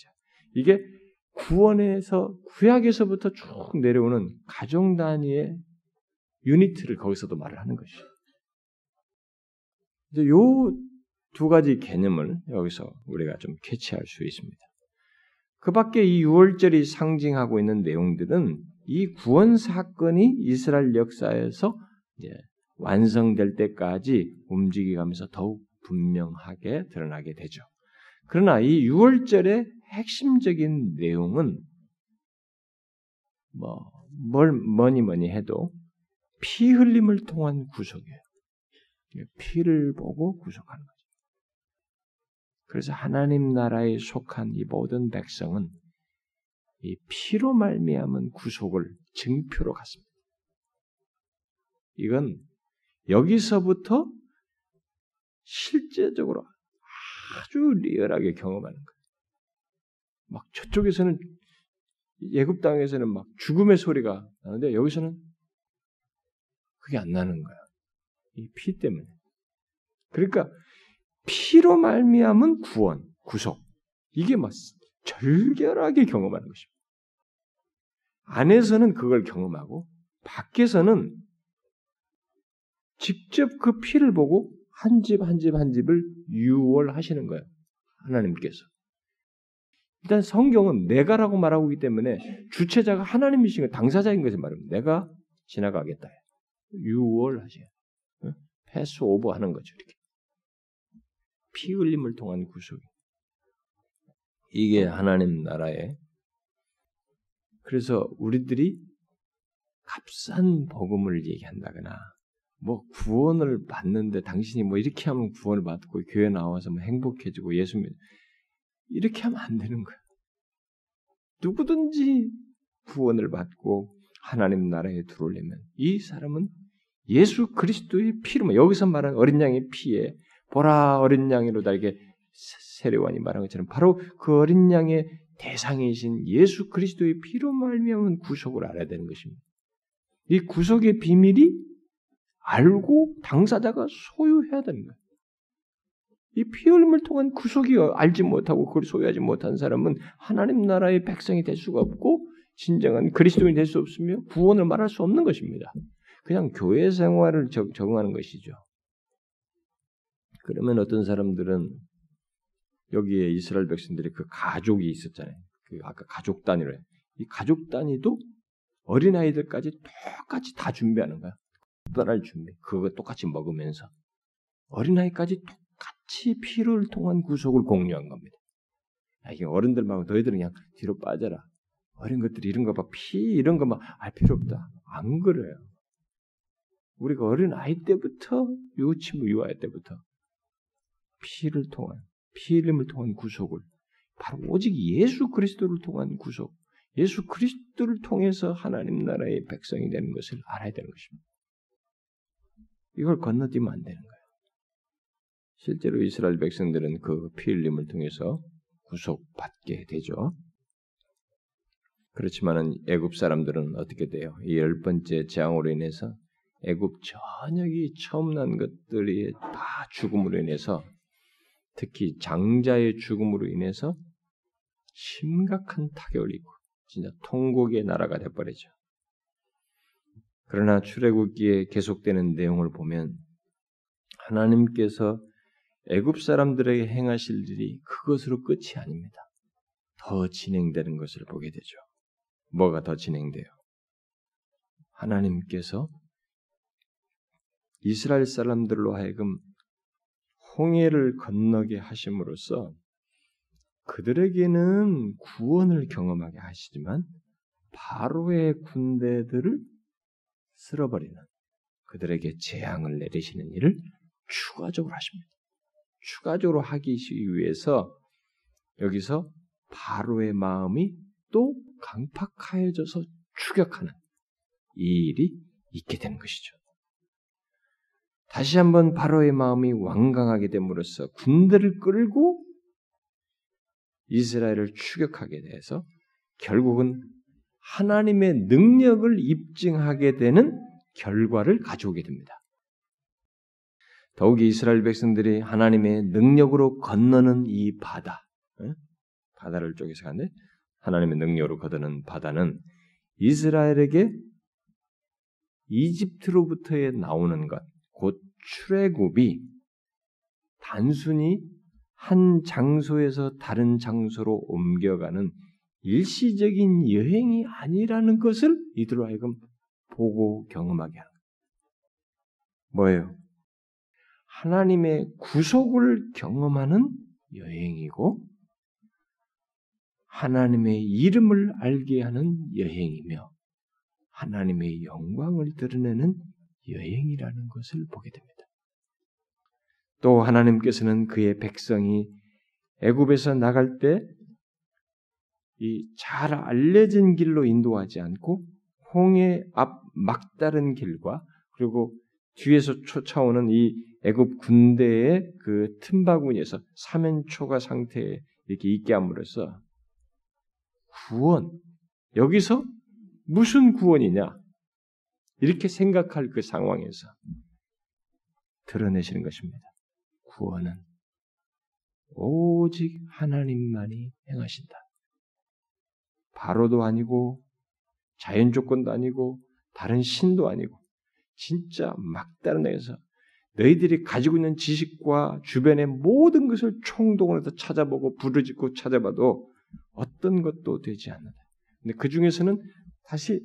이게 구원에서 구약에서부터 쭉 내려오는 가정 단위의 유니트를 거기서도 말을 하는 것이죠. 이제 요 두 가지 개념을 여기서 우리가 좀 캐치할 수 있습니다. 그 밖에 이 6월절이 상징하고 있는 내용들은 이 구원 사건이 이스라엘 역사에서 완성될 때까지 움직이면서 더욱 분명하게 드러나게 되죠. 그러나 이 6월절의 핵심적인 내용은 뭐, 뭘, 뭐니 뭐니 해도 피 흘림을 통한 구속이에요. 피를 보고 구속하는 거죠. 그래서 하나님 나라에 속한 이 모든 백성은 이 피로 말미암은 구속을 증표로 갖습니다. 이건 여기서부터 실제적으로 아주 리얼하게 경험하는 거예요. 막 저쪽에서는 예굽 땅에서는 막 죽음의 소리가 나는데 여기서는 그게 안 나는 거야. 이 피 때문에. 그러니까 피로 말미암은 구원, 구속. 이게 막 절결하게 경험하는 것입니다. 안에서는 그걸 경험하고 밖에서는 직접 그 피를 보고 한 집 한집한 집을 유월하시는 거예요. 하나님께서. 일단 성경은 내가라고 말하고 있기 때문에 주체자가 하나님이신 거 당사자인 것을 말합니다. 내가 지나가겠다. 유월하셔. 패스 오버 하는 거죠. 이렇게. 피 흘림을 통한 구속. 이게 하나님 나라의 그래서 우리들이 값싼 복음을 얘기한다거나 뭐 구원을 받는데 당신이 뭐 이렇게 하면 구원을 받고 교회 나와서 뭐 행복해지고 예수 믿 이렇게 하면 안 되는 거야. 누구든지 구원을 받고 하나님 나라에 들어오려면 이 사람은 예수 그리스도의 피로 뭐 여기서 말하는 어린 양의 피에 보라 어린 양이로다 이게 세례관이 말한 것처럼 바로 그 어린 양의 대상이신 예수 그리스도의 피로 말미암은 구속을 알아야 되는 것입니다. 이 구속의 비밀이 알고 당사자가 소유해야 되는 거예요. 이피 흘림을 통한 구속이 알지 못하고 그걸 소유하지 못한 사람은 하나님 나라의 백성이 될 수가 없고 진정한 그리스도인이 될 수 없으며 구원을 말할 수 없는 것입니다. 그냥 교회 생활을 적, 적응하는 것이죠. 그러면 어떤 사람들은 여기에 이스라엘 백성들이 그 가족이 있었잖아요. 그 아까 가족 단위로 이 가족 단위도 어린 아이들까지 똑같이 다 준비하는 거야. 특별할 준비. 그거 똑같이 먹으면서 어린 아이까지 똑같이 피를 통한 구속을 공유한 겁니다. 야, 이게 어른들 말고 너희들은 그냥 뒤로 빠져라. 어린 것들이 이런 거 봐, 피 이런 거 막 알 필요 없다. 안 그래요. 우리가 어린 아이 때부터 유치부 유아일 때부터 피를 통한 피 흘림을 통한 구속을 바로 오직 예수 그리스도를 통한 구속, 예수 그리스도를 통해서 하나님 나라의 백성이 되는 것을 알아야 되는 것입니다. 이걸 건너뛰면 안 되는 거예요. 실제로 이스라엘 백성들은 그 피 흘림을 통해서 구속받게 되죠. 그렇지만은 애굽 사람들은 어떻게 돼요? 이 열 번째 재앙으로 인해서 애굽 전역이 처음 난 것들이 다 죽음으로 인해서 특히 장자의 죽음으로 인해서 심각한 타격을 입고 진짜 통곡의 나라가 돼버리죠. 그러나 출애굽기에 계속되는 내용을 보면 하나님께서 애굽 사람들에게 행하실 일이 그것으로 끝이 아닙니다. 더 진행되는 것을 보게 되죠. 뭐가 더 진행돼요? 하나님께서 이스라엘 사람들로 하여금 홍해를 건너게 하심으로써 그들에게는 구원을 경험하게 하시지만 바로의 군대들을 쓸어버리는 그들에게 재앙을 내리시는 일을 추가적으로 하십니다. 추가적으로 하기 위해서 여기서 바로의 마음이 또 강팍하여져서 추격하는 이 일이 있게 되는 것이죠. 다시 한번 바로의 마음이 완강하게 됨으로써 군대를 끌고 이스라엘을 추격하게 돼서 결국은 하나님의 능력을 입증하게 되는 결과를 가져오게 됩니다. 더욱이 이스라엘 백성들이 하나님의 능력으로 건너는 이 바다, 바다를 쪽에서 가는데 하나님의 능력으로 거드는 바다는 이스라엘에게 이집트로부터의 나오는 것, 곧 출애굽이 단순히 한 장소에서 다른 장소로 옮겨가는 일시적인 여행이 아니라는 것을 이들로 하여금 보고 경험하게 하는 뭐예요? 하나님의 구속을 경험하는 여행이고 하나님의 이름을 알게 하는 여행이며 하나님의 영광을 드러내는 여행이라는 것을 보게 됩니다. 또 하나님께서는 그의 백성이 애굽에서 나갈 때 이 잘 알려진 길로 인도하지 않고 홍해 앞 막다른 길과 그리고 뒤에서 쫓아오는 이 애굽 군대의 그 틈바구니에서 사면초가 상태에 이렇게 있게 함으로써 구원 여기서 무슨 구원이냐 이렇게 생각할 그 상황에서 드러내시는 것입니다. 구원은 오직 하나님만이 행하신다. 바로도 아니고 자연 조건도 아니고 다른 신도 아니고 진짜 막다른 데에서 너희들이 가지고 있는 지식과 주변의 모든 것을 총동원해서 찾아보고 부르짖고 찾아봐도 어떤 것도 되지 않는다. 근데 그 중에서는 다시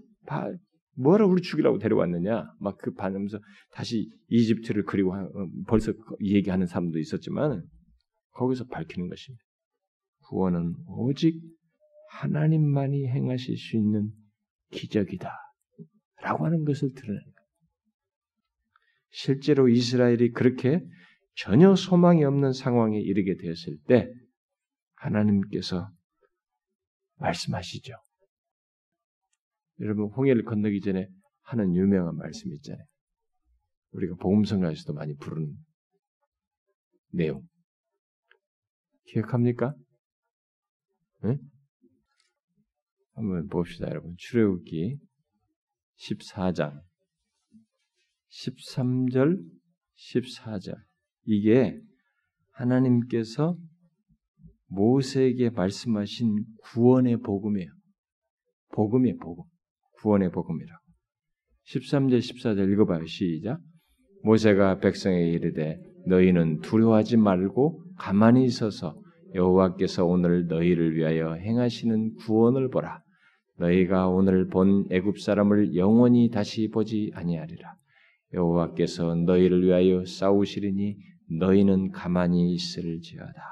뭐라 우리 죽이라고 데려왔느냐? 막 그 반하면서 다시 이집트를 그리고 어, 벌써 얘기하는 사람도 있었지만 거기서 밝히는 것입니다. 구원은 오직 하나님만이 행하실 수 있는 기적이다. 라고 하는 것을 드러내는 거예요. 실제로 이스라엘이 그렇게 전혀 소망이 없는 상황에 이르게 되었을 때 하나님께서 말씀하시죠. 여러분 홍해를 건너기 전에 하는 유명한 말씀 있잖아요. 우리가 복음성가에서도 많이 부르는 내용. 기억합니까? 네? 한번 봅시다, 여러분. 출애굽기 14장 13절 14절 이게 하나님께서 모세에게 말씀하신 구원의 복음이에요. 복음이에요, 복음. 구원의 복음이라고. 13절, 14절 읽어봐요. 시작. 모세가 백성에게 이르되 너희는 두려워하지 말고 가만히 있어서 여호와께서 오늘 너희를 위하여 행하시는 구원을 보라. 너희가 오늘 본 애굽 사람을 영원히 다시 보지 아니하리라. 여호와께서 너희를 위하여 싸우시리니 너희는 가만히 있을지어다.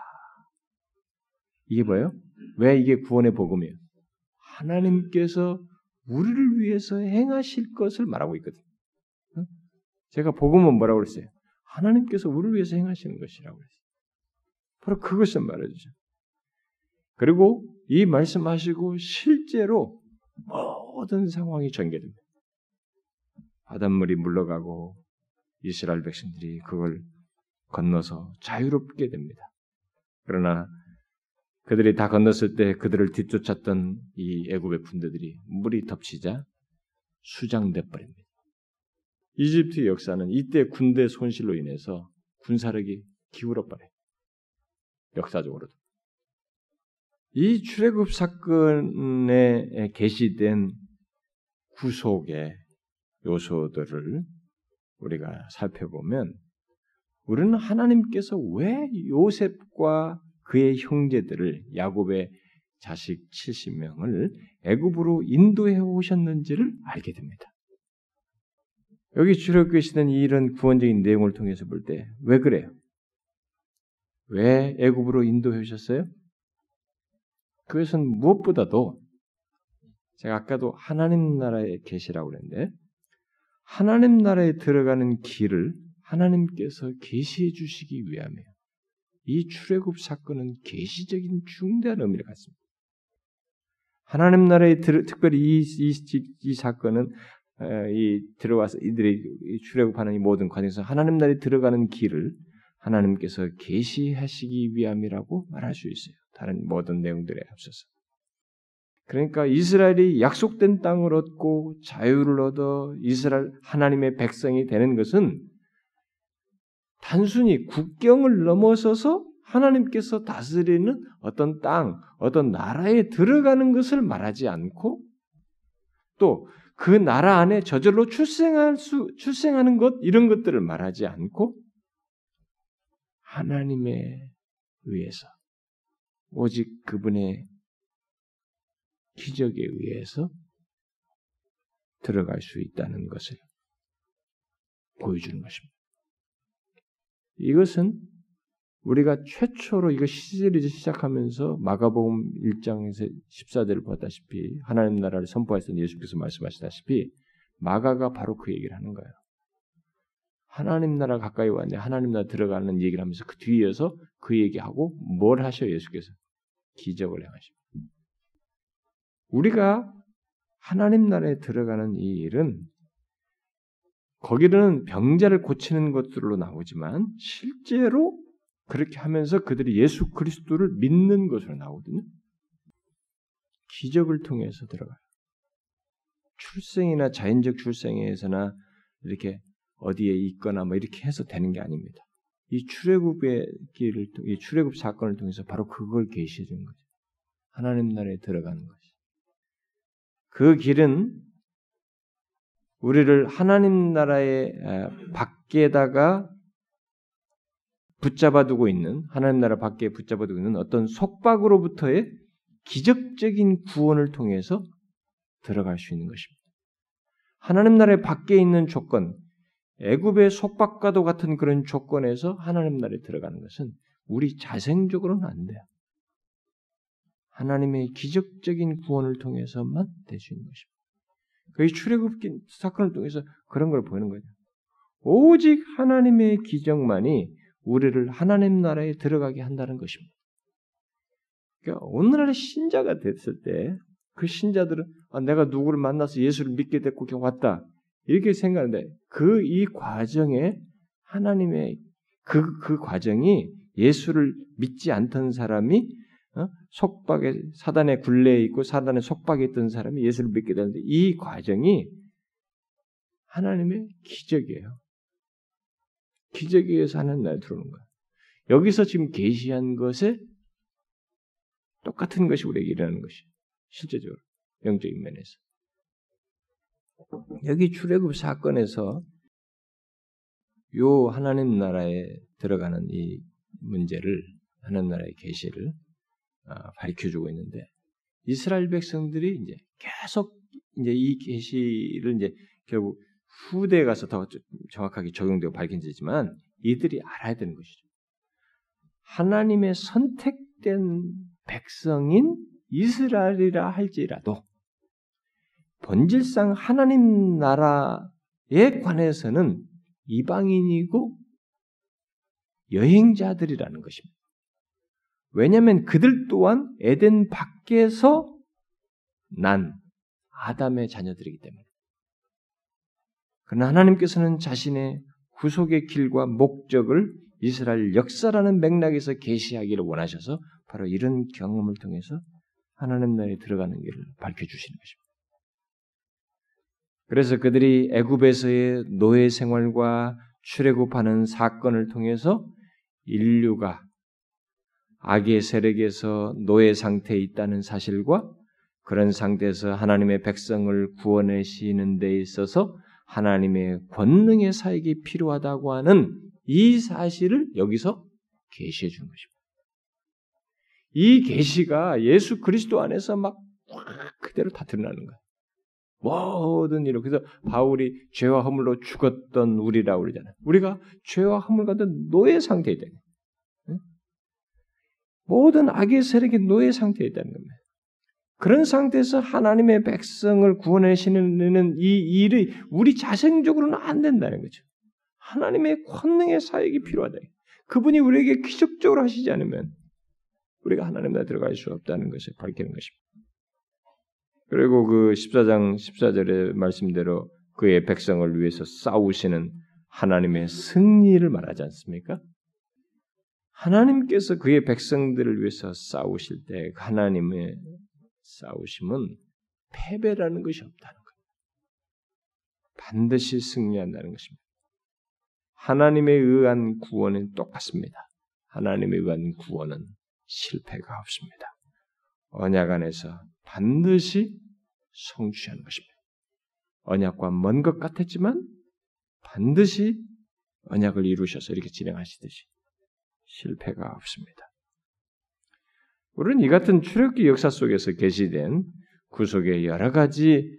이게 뭐예요? 왜 이게 구원의 복음이에요? 하나님께서 우리를 위해서 행하실 것을 말하고 있거든요. 제가 복음은 뭐라고 그랬어요? 하나님께서 우리를 위해서 행하시는 것이라고 그랬어요. 바로 그것을 말해주죠. 그리고 이 말씀하시고 실제로 모든 상황이 전개됩니다. 바닷물이 물러가고 이스라엘 백성들이 그걸 건너서 자유롭게 됩니다. 그러나 그들이 다 건넜을 때 그들을 뒤쫓았던 이 애굽의 군대들이 물이 덮치자 수장돼 버립니다. 이집트 역사는 이때 군대 손실로 인해서 군사력이 기울어 버려요. 역사적으로도. 이 출애굽 사건에 게시된 구속의 요소들을 우리가 살펴보면 우리는 하나님께서 왜 요셉과 그의 형제들을 야곱의 자식 70명을 애굽으로 인도해 오셨는지를 알게 됩니다. 여기 출애굽계시된 이런 구원적인 내용을 통해서 볼 때 왜 그래요? 왜 애굽으로 인도해 오셨어요? 그것은 무엇보다도 제가 아까도 하나님 나라에 계시라고 그랬는데 하나님 나라에 들어가는 길을 하나님께서 계시해 주시기 위함이에요. 이 출애굽 사건은 계시적인 중대한 의미를 갖습니다. 하나님 나라에 들, 특별히 이, 이, 이 사건은 이 들어와서 이들이 출애굽하는 이 모든 과정에서 하나님 나라에 들어가는 길을 하나님께서 계시하시기 위함이라고 말할 수 있어요. 다른 모든 내용들에 앞서서. 그러니까 이스라엘이 약속된 땅을 얻고 자유를 얻어 이스라엘 하나님의 백성이 되는 것은 단순히 국경을 넘어서서 하나님께서 다스리는 어떤 땅, 어떤 나라에 들어가는 것을 말하지 않고 또 그 나라 안에 저절로 출생할 수, 출생하는 것, 이런 것들을 말하지 않고 하나님에 의해서 오직 그분의 기적에 의해서 들어갈 수 있다는 것을 보여주는 것입니다. 이것은 우리가 최초로 이거 시리즈 시작하면서 마가복음 1장에서 14절을 보다시피 하나님 나라를 선포하셨던 예수께서 말씀하시다시피 마가가 바로 그 얘기를 하는 거예요. 하나님 나라 가까이 왔는데 하나님 나라 들어가는 얘기를 하면서 그 뒤에서 그 얘기하고 뭘 하셔요 예수께서 기적을 행하십니다. 우리가 하나님 나라에 들어가는 이 일은 거기는 병자를 고치는 것들로 나오지만 실제로 그렇게 하면서 그들이 예수 그리스도를 믿는 것으로 나오거든요. 기적을 통해서 들어가요. 출생이나 자연적 출생에서나 이렇게 어디에 있거나 뭐 이렇게 해서 되는 게 아닙니다. 이 출애굽의 길을 이 출애굽 사건을 통해서 바로 그걸 계시해 준 거죠. 하나님 나라에 들어가는 것이. 그 길은 우리를 하나님 나라의 밖에다가 붙잡아 두고 있는 하나님 나라 밖에 붙잡아 두고 있는 어떤 속박으로부터의 기적적인 구원을 통해서 들어갈 수 있는 것입니다. 하나님 나라의 밖에 있는 조건, 애굽의 속박과도 같은 그런 조건에서 하나님 나라에 들어가는 것은 우리 자생적으로는 안 돼요. 하나님의 기적적인 구원을 통해서만 될 수 있는 것입니다. 그 출애굽기 사건을 통해서 그런 걸 보이는 거죠. 오직 하나님의 기적만이 우리를 하나님 나라에 들어가게 한다는 것입니다. 그러니까 오늘날의 신자가 됐을 때 그 신자들은 아, 내가 누구를 만나서 예수를 믿게 됐고 그냥 왔다 이렇게 생각하는데 그 이 과정에 하나님의 그, 그 과정이 예수를 믿지 않던 사람이 어? 속박에 사단의 굴레에 있고 사단의 속박에 있던 사람이 예수를 믿게 되는데 이 과정이 하나님의 기적이에요. 기적에 의해서 하나님 나라에 들어오는 거예요. 여기서 지금 계시한 것에 똑같은 것이 우리에게 일어나는 것이 실제적으로 영적인 면에서 여기 출애굽 사건에서 요 하나님 나라에 들어가는 이 문제를 하나님 나라의 계시를 아, 밝혀주고 있는데 이스라엘 백성들이 이제 계속 이제 이 계시를 이제 결국 후대에 가서 더 정확하게 적용되고 밝혀지지만 이들이 알아야 되는 것이죠. 하나님의 선택된 백성인 이스라엘이라 할지라도 본질상 하나님 나라에 관해서는 이방인이고 여행자들이라는 것입니다. 왜냐하면 그들 또한 에덴 밖에서 난 아담의 자녀들이기 때문에. 그러나 하나님께서는 자신의 구속의 길과 목적을 이스라엘 역사라는 맥락에서 계시하기를 원하셔서 바로 이런 경험을 통해서 하나님 나라에 들어가는 길을 밝혀 주시는 것입니다. 그래서 그들이 애굽에서의 노예 생활과 출애굽하는 사건을 통해서 인류가 악의 세력에서 노예 상태에 있다는 사실과 그런 상태에서 하나님의 백성을 구원하시는 데 있어서 하나님의 권능의 사역이 필요하다고 하는 이 사실을 여기서 계시해 주는 것입니다. 이 계시가 예수 그리스도 안에서 막 그대로 다 드러나는 거예요. 모든 일로 그래서 바울이 죄와 허물로 죽었던 우리라 그러잖아요. 우리가 죄와 허물 같은 노예 상태에 있다. 모든 악의 세력이 노예 상태에 있다는 겁니다. 그런 상태에서 하나님의 백성을 구원하시는 이 일이 우리 자생적으로는 안 된다는 거죠. 하나님의 권능의 사역이 필요하다. 그분이 우리에게 기적적으로 하시지 않으면 우리가 하나님 나라에 들어갈 수 없다는 것을 밝히는 것입니다. 그리고 그 14장 14절의 말씀대로 그의 백성을 위해서 싸우시는 하나님의 승리를 말하지 않습니까? 하나님께서 그의 백성들을 위해서 싸우실 때 하나님의 싸우심은 패배라는 것이 없다는 거예요. 반드시 승리한다는 것입니다. 하나님에 의한 구원은 똑같습니다. 하나님에 의한 구원은 실패가 없습니다. 언약 안에서 반드시 성취하는 것입니다. 언약과 먼 것 같았지만 반드시 언약을 이루셔서 이렇게 진행하시듯이 실패가 없습니다. 우리는 이 같은 출애굽기 역사 속에서 게시된 구속의 여러 가지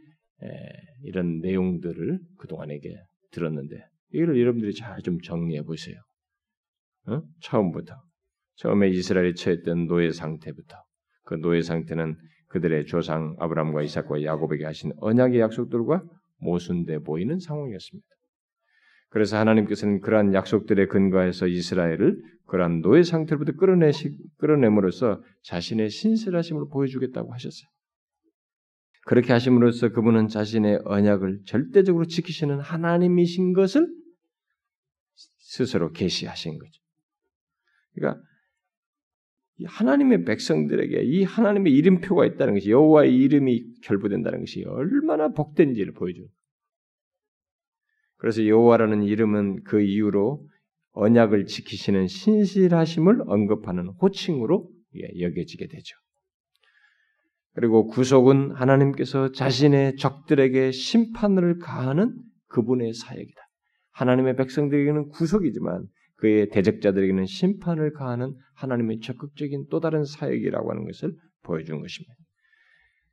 이런 내용들을 그동안에게 들었는데 이걸 여러분들이 잘 좀 정리해 보세요. 어? 처음부터 처음에 이스라엘이 처했던 노예 상태부터 그 노예 상태는 그들의 조상 아브라함과 이삭과 야곱에게 하신 언약의 약속들과 모순돼 보이는 상황이었습니다. 그래서 하나님께서는 그러한 약속들에 근거해서 이스라엘을 그러한 노예 상태로부터 끌어내시, 끌어내므로써 자신의 신실하심을 보여주겠다고 하셨어요. 그렇게 하심으로써 그분은 자신의 언약을 절대적으로 지키시는 하나님이신 것을 스스로 계시하신 거죠. 그러니까 하나님의 백성들에게 이 하나님의 이름표가 있다는 것이 여호와의 이름이 결부된다는 것이 얼마나 복된지를 보여줘요. 그래서 여호와라는 이름은 그 이후로 언약을 지키시는 신실하심을 언급하는 호칭으로 여겨지게 되죠. 그리고 구속은 하나님께서 자신의 적들에게 심판을 가하는 그분의 사역이다. 하나님의 백성들에게는 구속이지만 그의 대적자들에게는 심판을 가하는 하나님의 적극적인 또 다른 사역이라고 하는 것을 보여준 것입니다.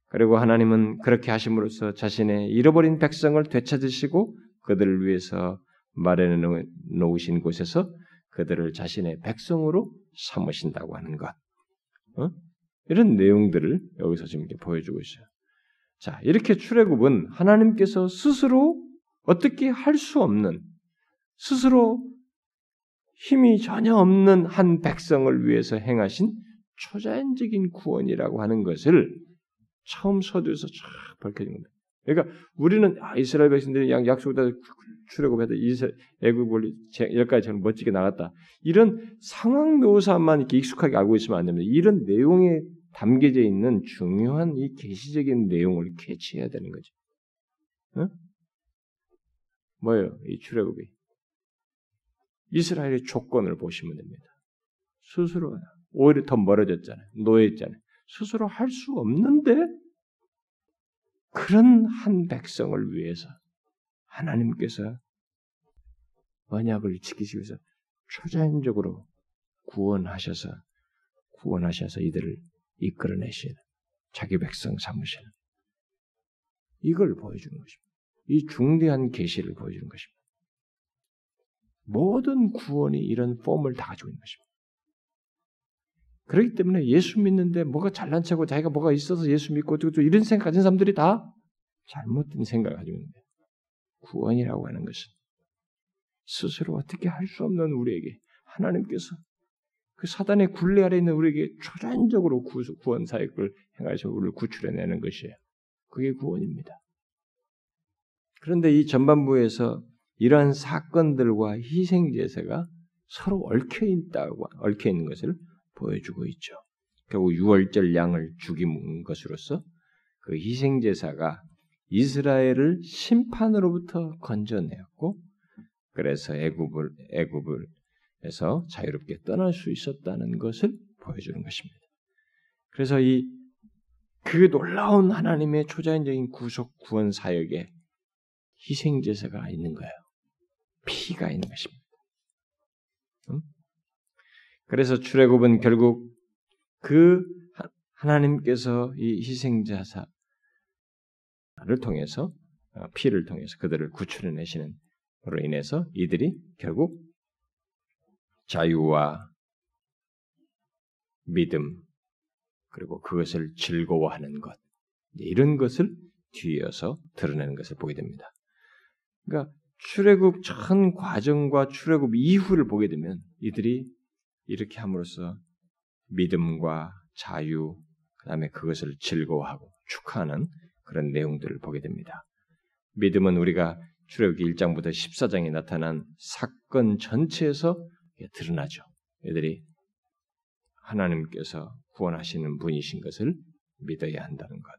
그리고 하나님은 그렇게 하심으로써 자신의 잃어버린 백성을 되찾으시고 그들을 위해서 마련해 놓으신 곳에서 그들을 자신의 백성으로 삼으신다고 하는 것. 어? 이런 내용들을 여기서 지금 이렇게 보여주고 있어요. 자, 이렇게 출애굽은 하나님께서 스스로 어떻게 할 수 없는 스스로 힘이 전혀 없는 한 백성을 위해서 행하신 초자연적인 구원이라고 하는 것을 처음 서두에서 쫙 밝혀진 겁니다. 그러니까 우리는 아, 이스라엘 백성들이 출애굽해서 이스라엘 애굽을 여기까지 참 멋지게 나갔다. 이런 상황 묘사만 이렇게 익숙하게 알고 있으면 안 됩니다. 이런 내용에 담겨져 있는 중요한 이 계시적인 내용을 캐치해야 되는 거죠. 어? 뭐예요? 이 출애굽이 이스라엘의 조건을 보시면 됩니다. 스스로 오히려 더 멀어졌잖아요. 노예했잖아요. 스스로 할 수 없는데 그런 한 백성을 위해서 하나님께서 언약을 지키시기 위해서 초자연적으로 구원하셔서 구원하셔서 이들을 이끌어내시는 자기 백성 삼으시는 이걸 보여주는 것입니다. 이 중대한 계시를 보여주는 것입니다. 모든 구원이 이런 폼을 다 가지고 있는 것입니다. 그렇기 때문에 예수 믿는데 뭐가 잘난 척하고 자기가 뭐가 있어서 예수 믿고 또 이런 생각 가진 사람들이 다 잘못된 생각을 가지고 있는데 구원이라고 하는 것은 스스로 어떻게 할 수 없는 우리에게 하나님께서 그 사단의 굴레 아래 있는 우리에게 초란적으로 구원 사역을 행하셔 우리를 구출해내는 것이에요. 그게 구원입니다. 그런데 이 전반부에서 이러한 사건들과 희생 제사가 서로 얽혀 있다고 얽혀 있는 것을 보여주고 있죠. 결국 유월절 양을 죽인 것으로서 그 희생 제사가 이스라엘을 심판으로부터 건져내었고 그래서 애굽을 애굽을 해서 자유롭게 떠날 수 있었다는 것을 보여주는 것입니다. 그래서 이 그 놀라운 하나님의 초자연적인 구속 구원 사역에 희생 제사가 있는 거예요. 피가 있는 것입니다. 응? 그래서 출애굽은 결국 그 하나님께서 이 희생 자사를 통해서 어, 피를 통해서 그들을 구출해내시는 으로 인해서 이들이 결국 자유와 믿음 그리고 그것을 즐거워하는 것 이런 것을 뒤이어서 드러내는 것을 보게 됩니다. 그러니까 출애굽 전 과정과 출애굽 이후를 보게 되면 이들이 이렇게 함으로써 믿음과 자유 그 다음에 그것을 즐거워하고 축하하는 그런 내용들을 보게 됩니다. 믿음은 우리가 출애굽기 1장부터 14장에 나타난 사건 전체에서 드러나죠. 애들이 하나님께서 구원하시는 분이신 것을 믿어야 한다는 것.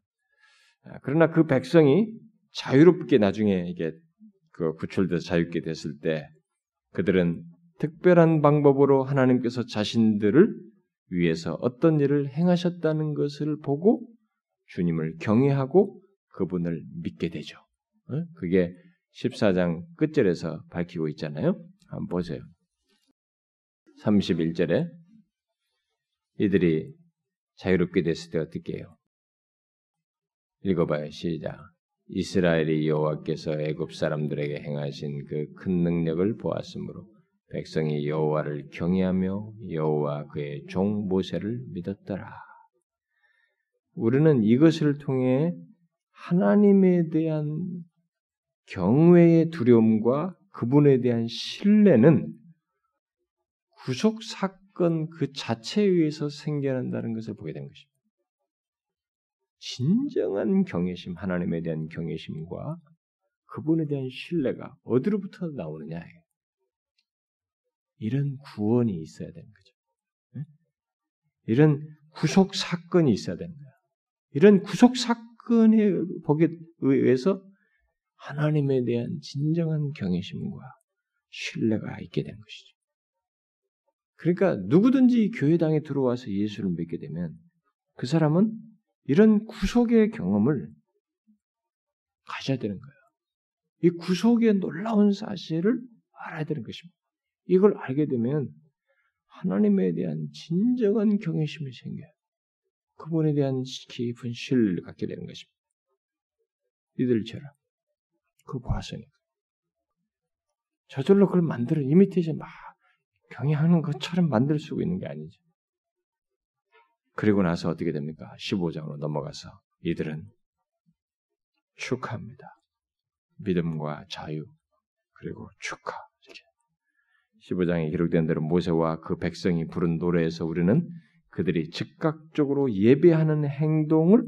아, 그러나 그 백성이 자유롭게 나중에 이게 그 구출돼서 자유롭게 됐을 때 그들은 특별한 방법으로 하나님께서 자신들을 위해서 어떤 일을 행하셨다는 것을 보고 주님을 경외하고 그분을 믿게 되죠. 어? 그게 14장 끝절에서 밝히고 있잖아요. 한번 보세요. 31절에 이들이 자유롭게 됐을 때 어떻게 해요? 읽어봐요. 시작. 이스라엘이 여호와께서 애굽 사람들에게 행하신 그 큰 능력을 보았으므로 백성이 여호와를 경외하며 여호와 그의 종 모세를 믿었더라. 우리는 이것을 통해 하나님에 대한 경외의 두려움과 그분에 대한 신뢰는 구속 사건 그 자체에 의해서 생겨난다는 것을 보게 된 것입니다. 진정한 경외심, 하나님에 대한 경외심과 그분에 대한 신뢰가 어디로부터 나오느냐? 이런 구원이 있어야 되는 거죠. 이런 구속 사건이 있어야 된다. 이런 구속 사건에 보게 의해서 하나님에 대한 진정한 경외심과 신뢰가 있게 된 것이죠. 그러니까 누구든지 교회당에 들어와서 예수를 믿게 되면 그 사람은 이런 구속의 경험을 가져야 되는 거예요. 이 구속의 놀라운 사실을 알아야 되는 것입니다. 이걸 알게 되면 하나님에 대한 진정한 경외심이 생겨요. 그분에 대한 깊은 신뢰를 갖게 되는 것입니다. 이들처럼. 그 과정이. 저절로 그걸 만들어 이미테이션 막 경영하는 것처럼 만들 수 있는 게 아니죠. 그리고 나서 어떻게 됩니까? 15장으로 넘어가서 이들은 축하합니다. 믿음과 자유 그리고 축하. 15장에 기록된 대로 모세와 그 백성이 부른 노래에서 우리는 그들이 즉각적으로 예배하는 행동을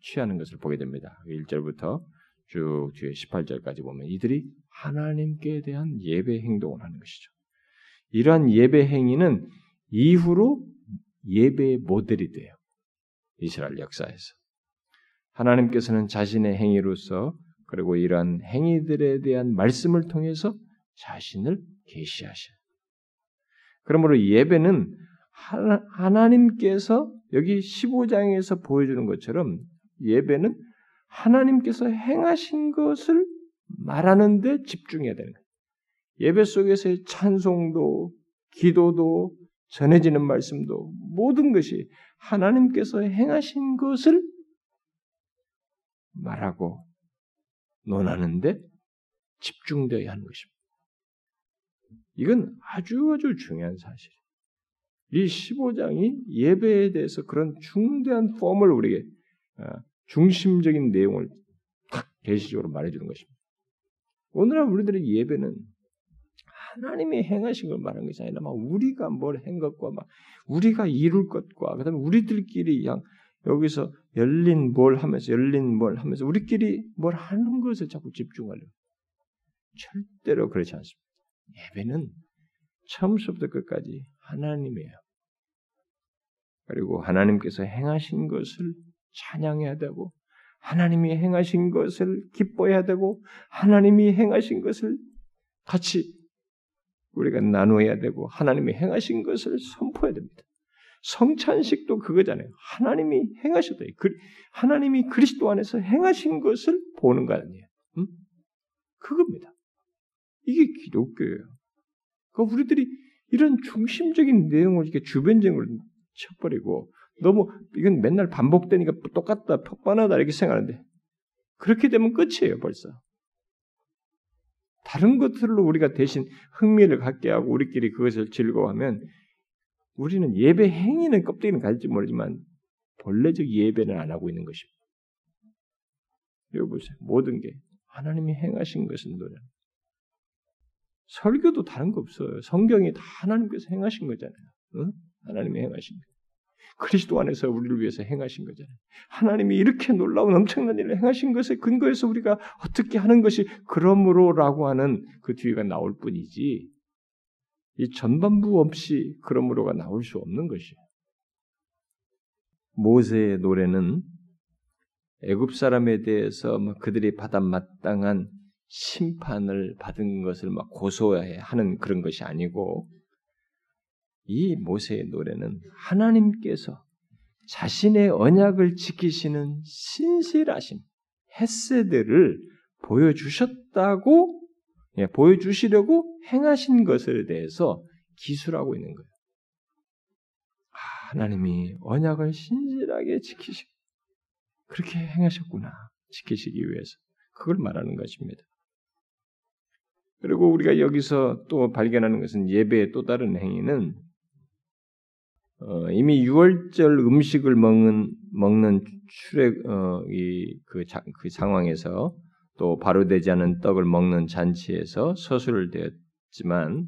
취하는 것을 보게 됩니다. 1절부터 쭉 뒤에 18절까지 보면 이들이 하나님께 대한 예배 행동을 하는 것이죠. 이러한 예배 행위는 이후로 예배의 모델이 돼요. 이스라엘 역사에서. 하나님께서는 자신의 행위로서 그리고 이러한 행위들에 대한 말씀을 통해서 자신을 계시하셔요. 그러므로 예배는 하나님께서 여기 15장에서 보여주는 것처럼 예배는 하나님께서 행하신 것을 말하는 데 집중해야 되는 거예요. 예배 속에서의 찬송도, 기도도, 전해지는 말씀도 모든 것이 하나님께서 행하신 것을 말하고 논하는데 집중되어야 하는 것입니다. 이건 아주 아주 중요한 사실이에요. 이 15장이 예배에 대해서 그런 중대한 폼을 우리에게 어, 중심적인 내용을 탁 계시적으로 말해주는 것입니다. 오늘날 우리들의 예배는 하나님이 행하신 걸 말하는 것이 아니라 막 우리가 뭘 한 것과 막 우리가 이룰 것과 그다음에 우리들끼리 그냥 여기서 열린 뭘 하면서 열린 뭘 하면서 우리끼리 뭘 하는 것에 자꾸 집중하려. 절대로 그렇지 않습니다. 예배는 처음부터 끝까지 하나님이에요. 그리고 하나님께서 행하신 것을 찬양해야 되고 하나님이 행하신 것을 기뻐해야 되고 하나님이 행하신 것을 같이 우리가 나누어야 되고 하나님이 행하신 것을 선포해야 됩니다. 성찬식도 그거잖아요. 하나님이 행하셨다. 하나님이 그리스도 안에서 행하신 것을 보는 거 아니에요. 음? 그겁니다. 이게 기독교예요. 그 우리들이 이런 중심적인 내용을 이렇게 주변적으로 쳐버리고 너무 이건 맨날 반복되니까 똑같다, 퍽반하다 이렇게 생각하는데 그렇게 되면 끝이에요 벌써. 다른 것들로 우리가 대신 흥미를 갖게 하고 우리끼리 그것을 즐거워하면 우리는 예배 행위는 껍데기는 가질지 모르지만 본래적 예배는 안 하고 있는 것입니다. 여기 보세요. 모든 게 하나님이 행하신 것은 노래. 설교도 다른 거 없어요. 성경이 다 하나님께서 행하신 거잖아요. 응? 하나님이 행하신 거. 그리스도 안에서 우리를 위해서 행하신 거잖아요. 하나님이 이렇게 놀라운 엄청난 일을 행하신 것에 근거해서 우리가 어떻게 하는 것이 그러므로라고 하는 그 뒤가 나올 뿐이지 이 전반부 없이 그러므로가 나올 수 없는 것이에요. 모세의 노래는 애굽 사람에 대해서 그들이 받아 마땅한 심판을 받은 것을 막 고소하는 그런 것이 아니고 이 모세의 노래는 하나님께서 자신의 언약을 지키시는 신실하신 헤세드를 보여주셨다고 예, 보여주시려고 행하신 것에 대해서 기술하고 있는 거예요. 아, 하나님이 언약을 신실하게 지키시 그렇게 행하셨구나 지키시기 위해서 그걸 말하는 것입니다. 그리고 우리가 여기서 또 발견하는 것은 예배의 또 다른 행위는 어, 이미 유월절 음식을 먹는 먹는 출애 어, 이그 그 상황에서 또 바로 되지 않은 떡을 먹는 잔치에서 서술을 되었지만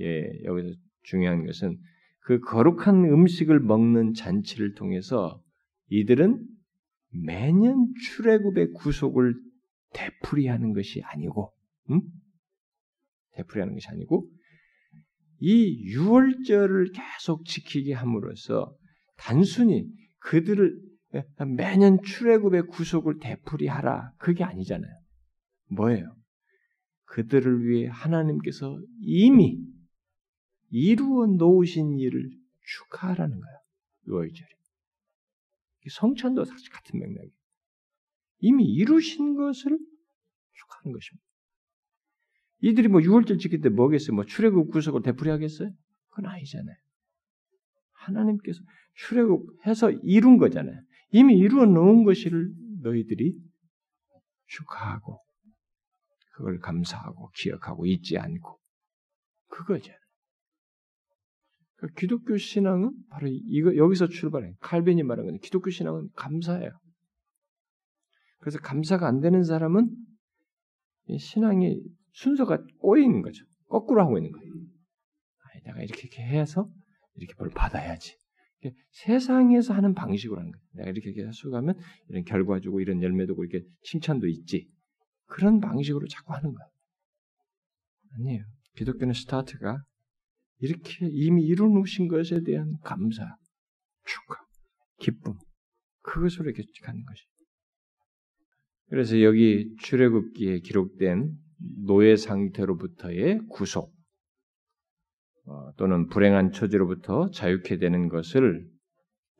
예, 여기서 중요한 것은 그 거룩한 음식을 먹는 잔치를 통해서 이들은 매년 출애굽의 구속을 되풀이하는 것이 아니고, 음? 되풀이하는 것이 아니고 이 유월절을 계속 지키게 함으로써 단순히 그들을 매년 출애굽의 구속을 되풀이하라 그게 아니잖아요. 뭐예요? 그들을 위해 하나님께서 이미 이루어 놓으신 일을 축하하라는 거예요. 유월절이. 성찬도 사실 같은 맥락이에요. 이미 이루신 것을 축하하는 것입니다. 이들이 뭐 6월절 지킬 때 뭐겠어요? 뭐 출애굽 구속을 되풀이하겠어요? 그건 아니잖아요. 하나님께서 출애굽해서 이룬 거잖아요. 이미 이루어 놓은 것을 너희들이 축하하고 그걸 감사하고 기억하고 잊지 않고 그거잖아요. 그러니까 기독교 신앙은 바로 이거 여기서 출발해. 칼빈이 말한 건 기독교 신앙은 감사예요. 그래서 감사가 안 되는 사람은 신앙이 순서가 꼬여 있는 거죠. 거꾸로 하고 있는 거예요. 아니, 내가 이렇게, 이렇게 해서 이렇게 뭘 받아야지. 세상에서 하는 방식으로 하는 거예요. 내가 이렇게 이렇게 수고하면 이런 결과 주고 이런 열매 도 고 이렇게 칭찬도 있지. 그런 방식으로 자꾸 하는 거예요. 아니에요. 기독교는 스타트가 이렇게 이미 이루어놓으신 것에 대한 감사, 축하, 기쁨, 그것으로 이렇게 가는 것이. 그래서 여기 출애굽기에 기록된 노예 상태로부터의 구속, 어, 또는 불행한 처지로부터 자유케 되는 것을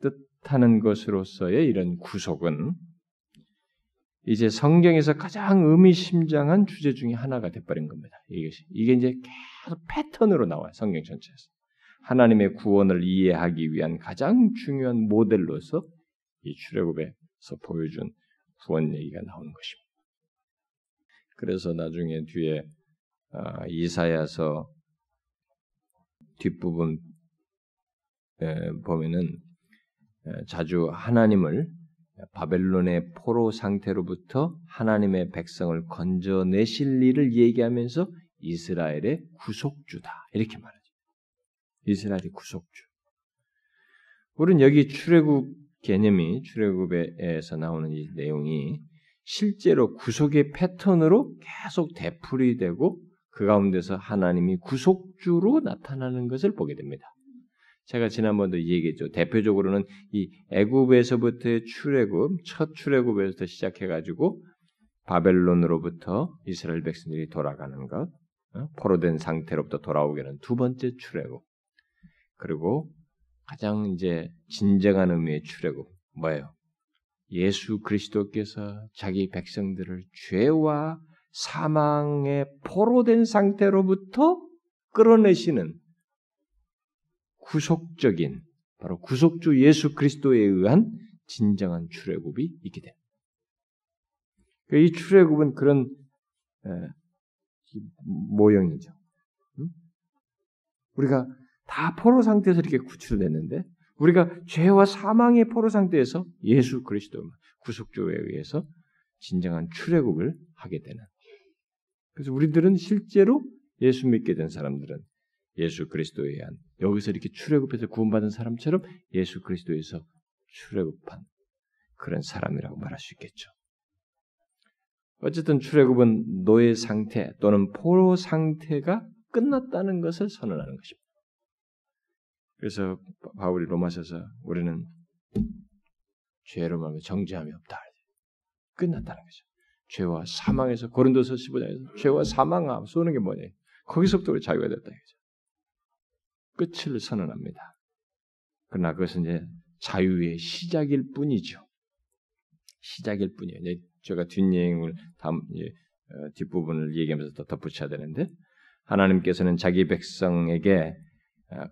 뜻하는 것으로서의 이런 구속은 이제 성경에서 가장 의미심장한 주제 중의 하나가 돼버린 겁니다. 이것이 이게 이제 계속 패턴으로 나와요. 성경 전체에서 하나님의 구원을 이해하기 위한 가장 중요한 모델로서 이 출애굽에서 보여준 구원 얘기가 나오는 것입니다. 그래서 나중에 뒤에 아, 이사야서 뒷부분 보면은 자주 하나님을 바벨론의 포로 상태로부터 하나님의 백성을 건져내실 일을 얘기하면서 이스라엘의 구속주다 이렇게 말하죠. 이스라엘의 구속주. 우리는 여기 출애굽 개념이 출애굽에서 나오는 이 내용이 실제로 구속의 패턴으로 계속 되풀이되고 그 가운데서 하나님이 구속주로 나타나는 것을 보게 됩니다. 제가 지난번도 얘기했죠. 대표적으로는 이 애굽에서부터의 출애굽, 첫 출애굽에서부터 시작해 가지고 바벨론으로부터 이스라엘 백성들이 돌아가는 것, 어? 포로된 상태로부터 돌아오게 하는 두 번째 출애굽. 그리고 가장 이제 진정한 의미의 출애굽 뭐예요? 예수 그리스도께서 자기 백성들을 죄와 사망의 포로된 상태로부터 끌어내시는 구속적인 바로 구속주 예수 그리스도에 의한 진정한 출애굽이 있게 됩니다. 그러니까 이 출애굽은 그런 모형이죠. 우리가 다 포로 상태에서 이렇게 구출됐는데 우리가 죄와 사망의 포로 상태에서 예수 그리스도 구속주에 의해서 진정한 출애굽을 하게 되는. 그래서 우리들은 실제로 예수 믿게 된 사람들은 예수 그리스도에 의한 여기서 이렇게 출애굽해서 구원받은 사람처럼 예수 그리스도에서 출애굽한 그런 사람이라고 말할 수 있겠죠. 어쨌든 출애굽은 노예 상태 또는 포로 상태가 끝났다는 것을 선언하는 것입니다. 그래서 바울이 로마서서 우리는 죄로 말하면 정죄함이 없다. 끝났다는 거죠. 죄와 사망에서 고린도서 15장에서 죄와 사망함 쏘는 게 뭐냐? 거기서부터 우리 자유가 됐다 이거죠. 끝을 선언합니다. 그러나 그것은 이제 자유의 시작일 뿐이죠. 시작일 뿐이에요. 이제 제가 뒷내용을 다음 어, 뒷부분을 얘기하면서 더 덧붙여야 되는데 하나님께서는 자기 백성에게 어,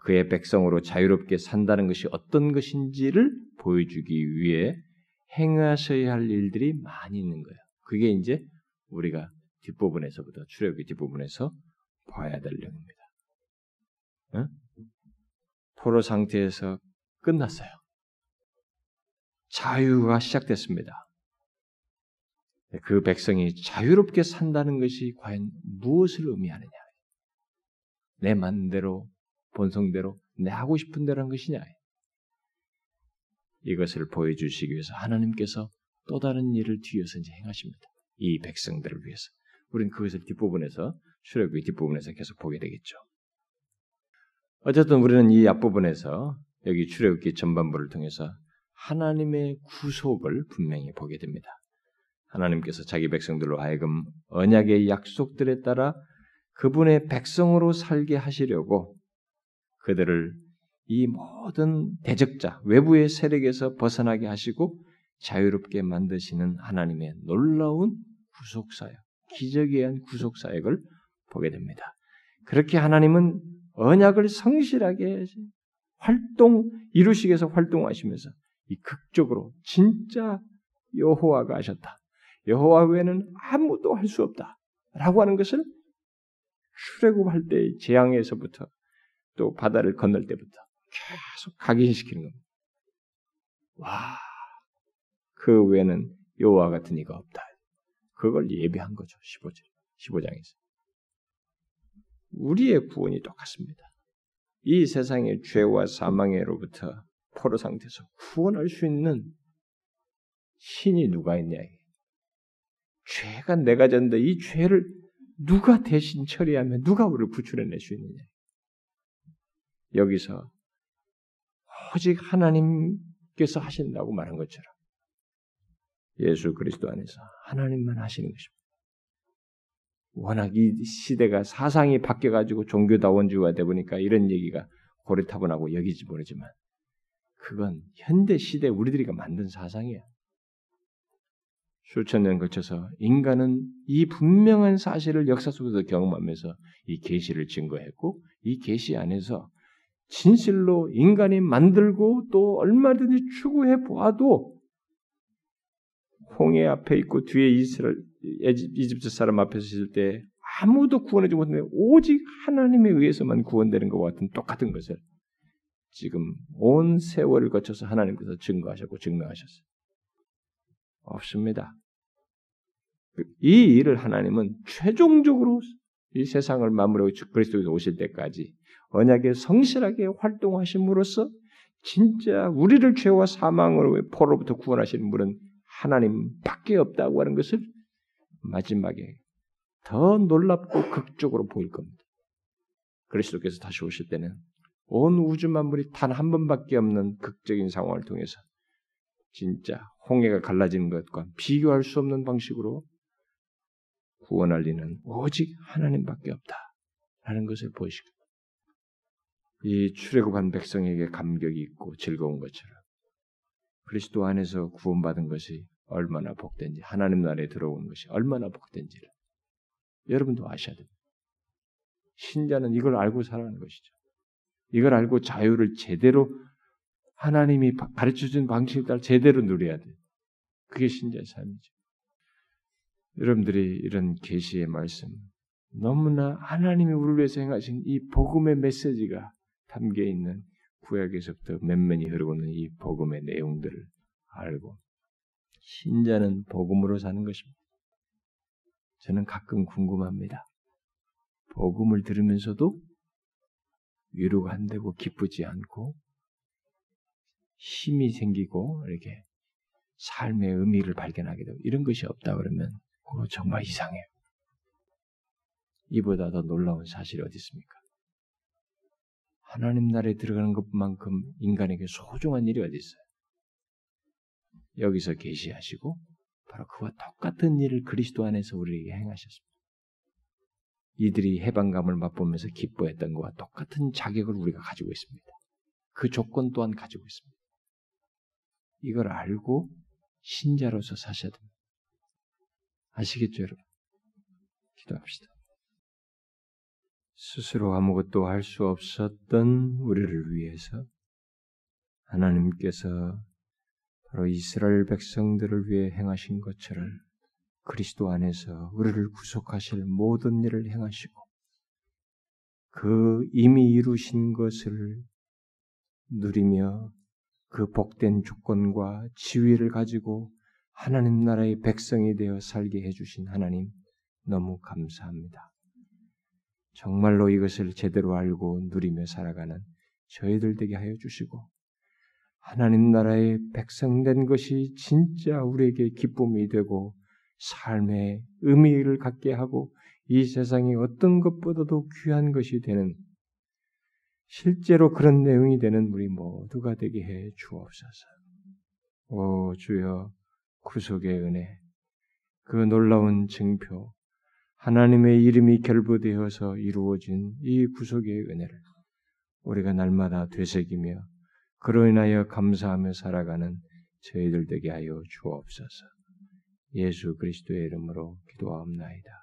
그의 백성으로 자유롭게 산다는 것이 어떤 것인지를 보여주기 위해 행하셔야 할 일들이 많이 있는 거예요. 그게 이제 우리가 뒷부분에서부터 출애굽 뒷부분에서 봐야 될 내용입니다. 어? 포로 상태에서 끝났어요. 자유가 시작됐습니다. 그 백성이 자유롭게 산다는 것이 과연 무엇을 의미하느냐? 내 맘대로, 본성대로, 내 하고 싶은 대로 한 것이냐? 이것을 보여주시기 위해서 하나님께서 또 다른 일을 뒤에서 이제 행하십니다. 이 백성들을 위해서. 우리는 그것을 뒷부분에서, 출애굽의 뒷부분에서 계속 보게 되겠죠. 어쨌든 우리는 이 앞부분에서 여기 출애굽기 전반부를 통해서 하나님의 구속을 분명히 보게 됩니다. 하나님께서 자기 백성들로 하여금 언약의 약속들에 따라 그분의 백성으로 살게 하시려고 그들을 이 모든 대적자, 외부의 세력에서 벗어나게 하시고 자유롭게 만드시는 하나님의 놀라운 구속사역, 기적에 의한 구속사역을 보게 됩니다. 그렇게 하나님은 언약을 성실하게 활동 이루시기 위해서 활동하시면서 이 극적으로 진짜 여호와가 하셨다. 여호와 외에는 아무도 할 수 없다 라고 하는 것을 출애굽할 때의 재앙에서부터 또 바다를 건널 때부터 계속 각인시키는 겁니다. 와, 그 외에는 여호와 같은 이가 없다. 그걸 예비한 거죠. 15절, 15장에서. 우리의 구원이 똑같습니다. 이 세상의 죄와 사망에로부터 포로 상태에서 구원할 수 있는 신이 누가 있냐? 죄가 내가 졌는데 이 죄를 누가 대신 처리하면 누가 우리를 구출해낼 수 있느냐? 여기서 오직 하나님께서 하신다고 말한 것처럼 예수 그리스도 안에서 하나님만 하시는 것입니다. 워낙 이 시대가 사상이 바뀌어가지고 종교다원주의가 돼 보니까 이런 얘기가 고리타분하고 여기지 모르지만 그건 현대 시대 우리들이가 만든 사상이야. 수천 년 거쳐서 인간은 이 분명한 사실을 역사 속에서 경험하면서 이 계시를 증거했고 이 계시 안에서 진실로 인간이 만들고 또 얼마든지 추구해 보아도 홍해 앞에 있고 뒤에 이스라엘 이집트 사람 앞에서 있을 때 아무도 구원하지 못했는데 오직 하나님에 의해서만 구원되는 것과 같은 똑같은 것을 지금 온 세월을 거쳐서 하나님께서 증거하셨고 증명하셨어요. 없습니다. 이 일을 하나님은 최종적으로 이 세상을 마무리하고 그리스도에서 오실 때까지 언약에 성실하게 활동하심으로써 진짜 우리를 죄와 사망으로 포로부터 구원하시는 분은 하나님밖에 없다고 하는 것을 마지막에 더 놀랍고 극적으로 보일 겁니다. 그리스도께서 다시 오실 때는 온 우주 만물이 단 한 번밖에 없는 극적인 상황을 통해서 진짜 홍해가 갈라지는 것과 비교할 수 없는 방식으로 구원할 리는 오직 하나님밖에 없다 라는 것을 보이시고 이 출애굽한 백성에게 감격이 있고 즐거운 것처럼 그리스도 안에서 구원받은 것이 얼마나 복된지 하나님 나라에 들어온 것이 얼마나 복된지를 여러분도 아셔야 됩니다. 신자는 이걸 알고 살아가는 것이죠. 이걸 알고 자유를 제대로 하나님이 가르쳐준 방식을 따라 제대로 누려야 돼. 그게 신자의 삶이죠. 여러분들이 이런 계시의 말씀 너무나 하나님이 우리를 위해서 행하신 이 복음의 메시지가 담겨 있는 구약에서부터 맨면이 흐르고 있는 이 복음의 내용들을 알고 신자는 복음으로 사는 것입니다. 저는 가끔 궁금합니다. 복음을 들으면서도 위로가 안 되고 기쁘지 않고 힘이 생기고 이렇게 삶의 의미를 발견하게 되고 이런 것이 없다 그러면 그거 정말 이상해요. 이보다 더 놀라운 사실이 어디 있습니까? 하나님 나라에 들어가는 것만큼 인간에게 소중한 일이 어디 있어요? 여기서 계시하시고 바로 그와 똑같은 일을 그리스도 안에서 우리에게 행하셨습니다. 이들이 해방감을 맛보면서 기뻐했던 것과 똑같은 자격을 우리가 가지고 있습니다. 그 조건 또한 가지고 있습니다. 이걸 알고 신자로서 사셔야 됩니다. 아시겠죠, 여러분? 기도합시다. 스스로 아무것도 할 수 없었던 우리를 위해서 하나님께서 바로 이스라엘 백성들을 위해 행하신 것처럼 그리스도 안에서 우리를 구속하실 모든 일을 행하시고 그 이미 이루신 것을 누리며 그 복된 조건과 지위를 가지고 하나님 나라의 백성이 되어 살게 해주신 하나님 너무 감사합니다. 정말로 이것을 제대로 알고 누리며 살아가는 저희들 되게 하여 주시고 하나님 나라의 백성된 것이 진짜 우리에게 기쁨이 되고 삶의 의미를 갖게 하고 이 세상의 어떤 것보다도 귀한 것이 되는 실제로 그런 내용이 되는 우리 모두가 되게 해 주옵소서. 오 주여 구속의 은혜, 그 놀라운 증표, 하나님의 이름이 결부되어서 이루어진 이 구속의 은혜를 우리가 날마다 되새기며 그로 인하여 감사하며 살아가는 저희들 되게 하여 주옵소서. 예수 그리스도의 이름으로 기도하옵나이다.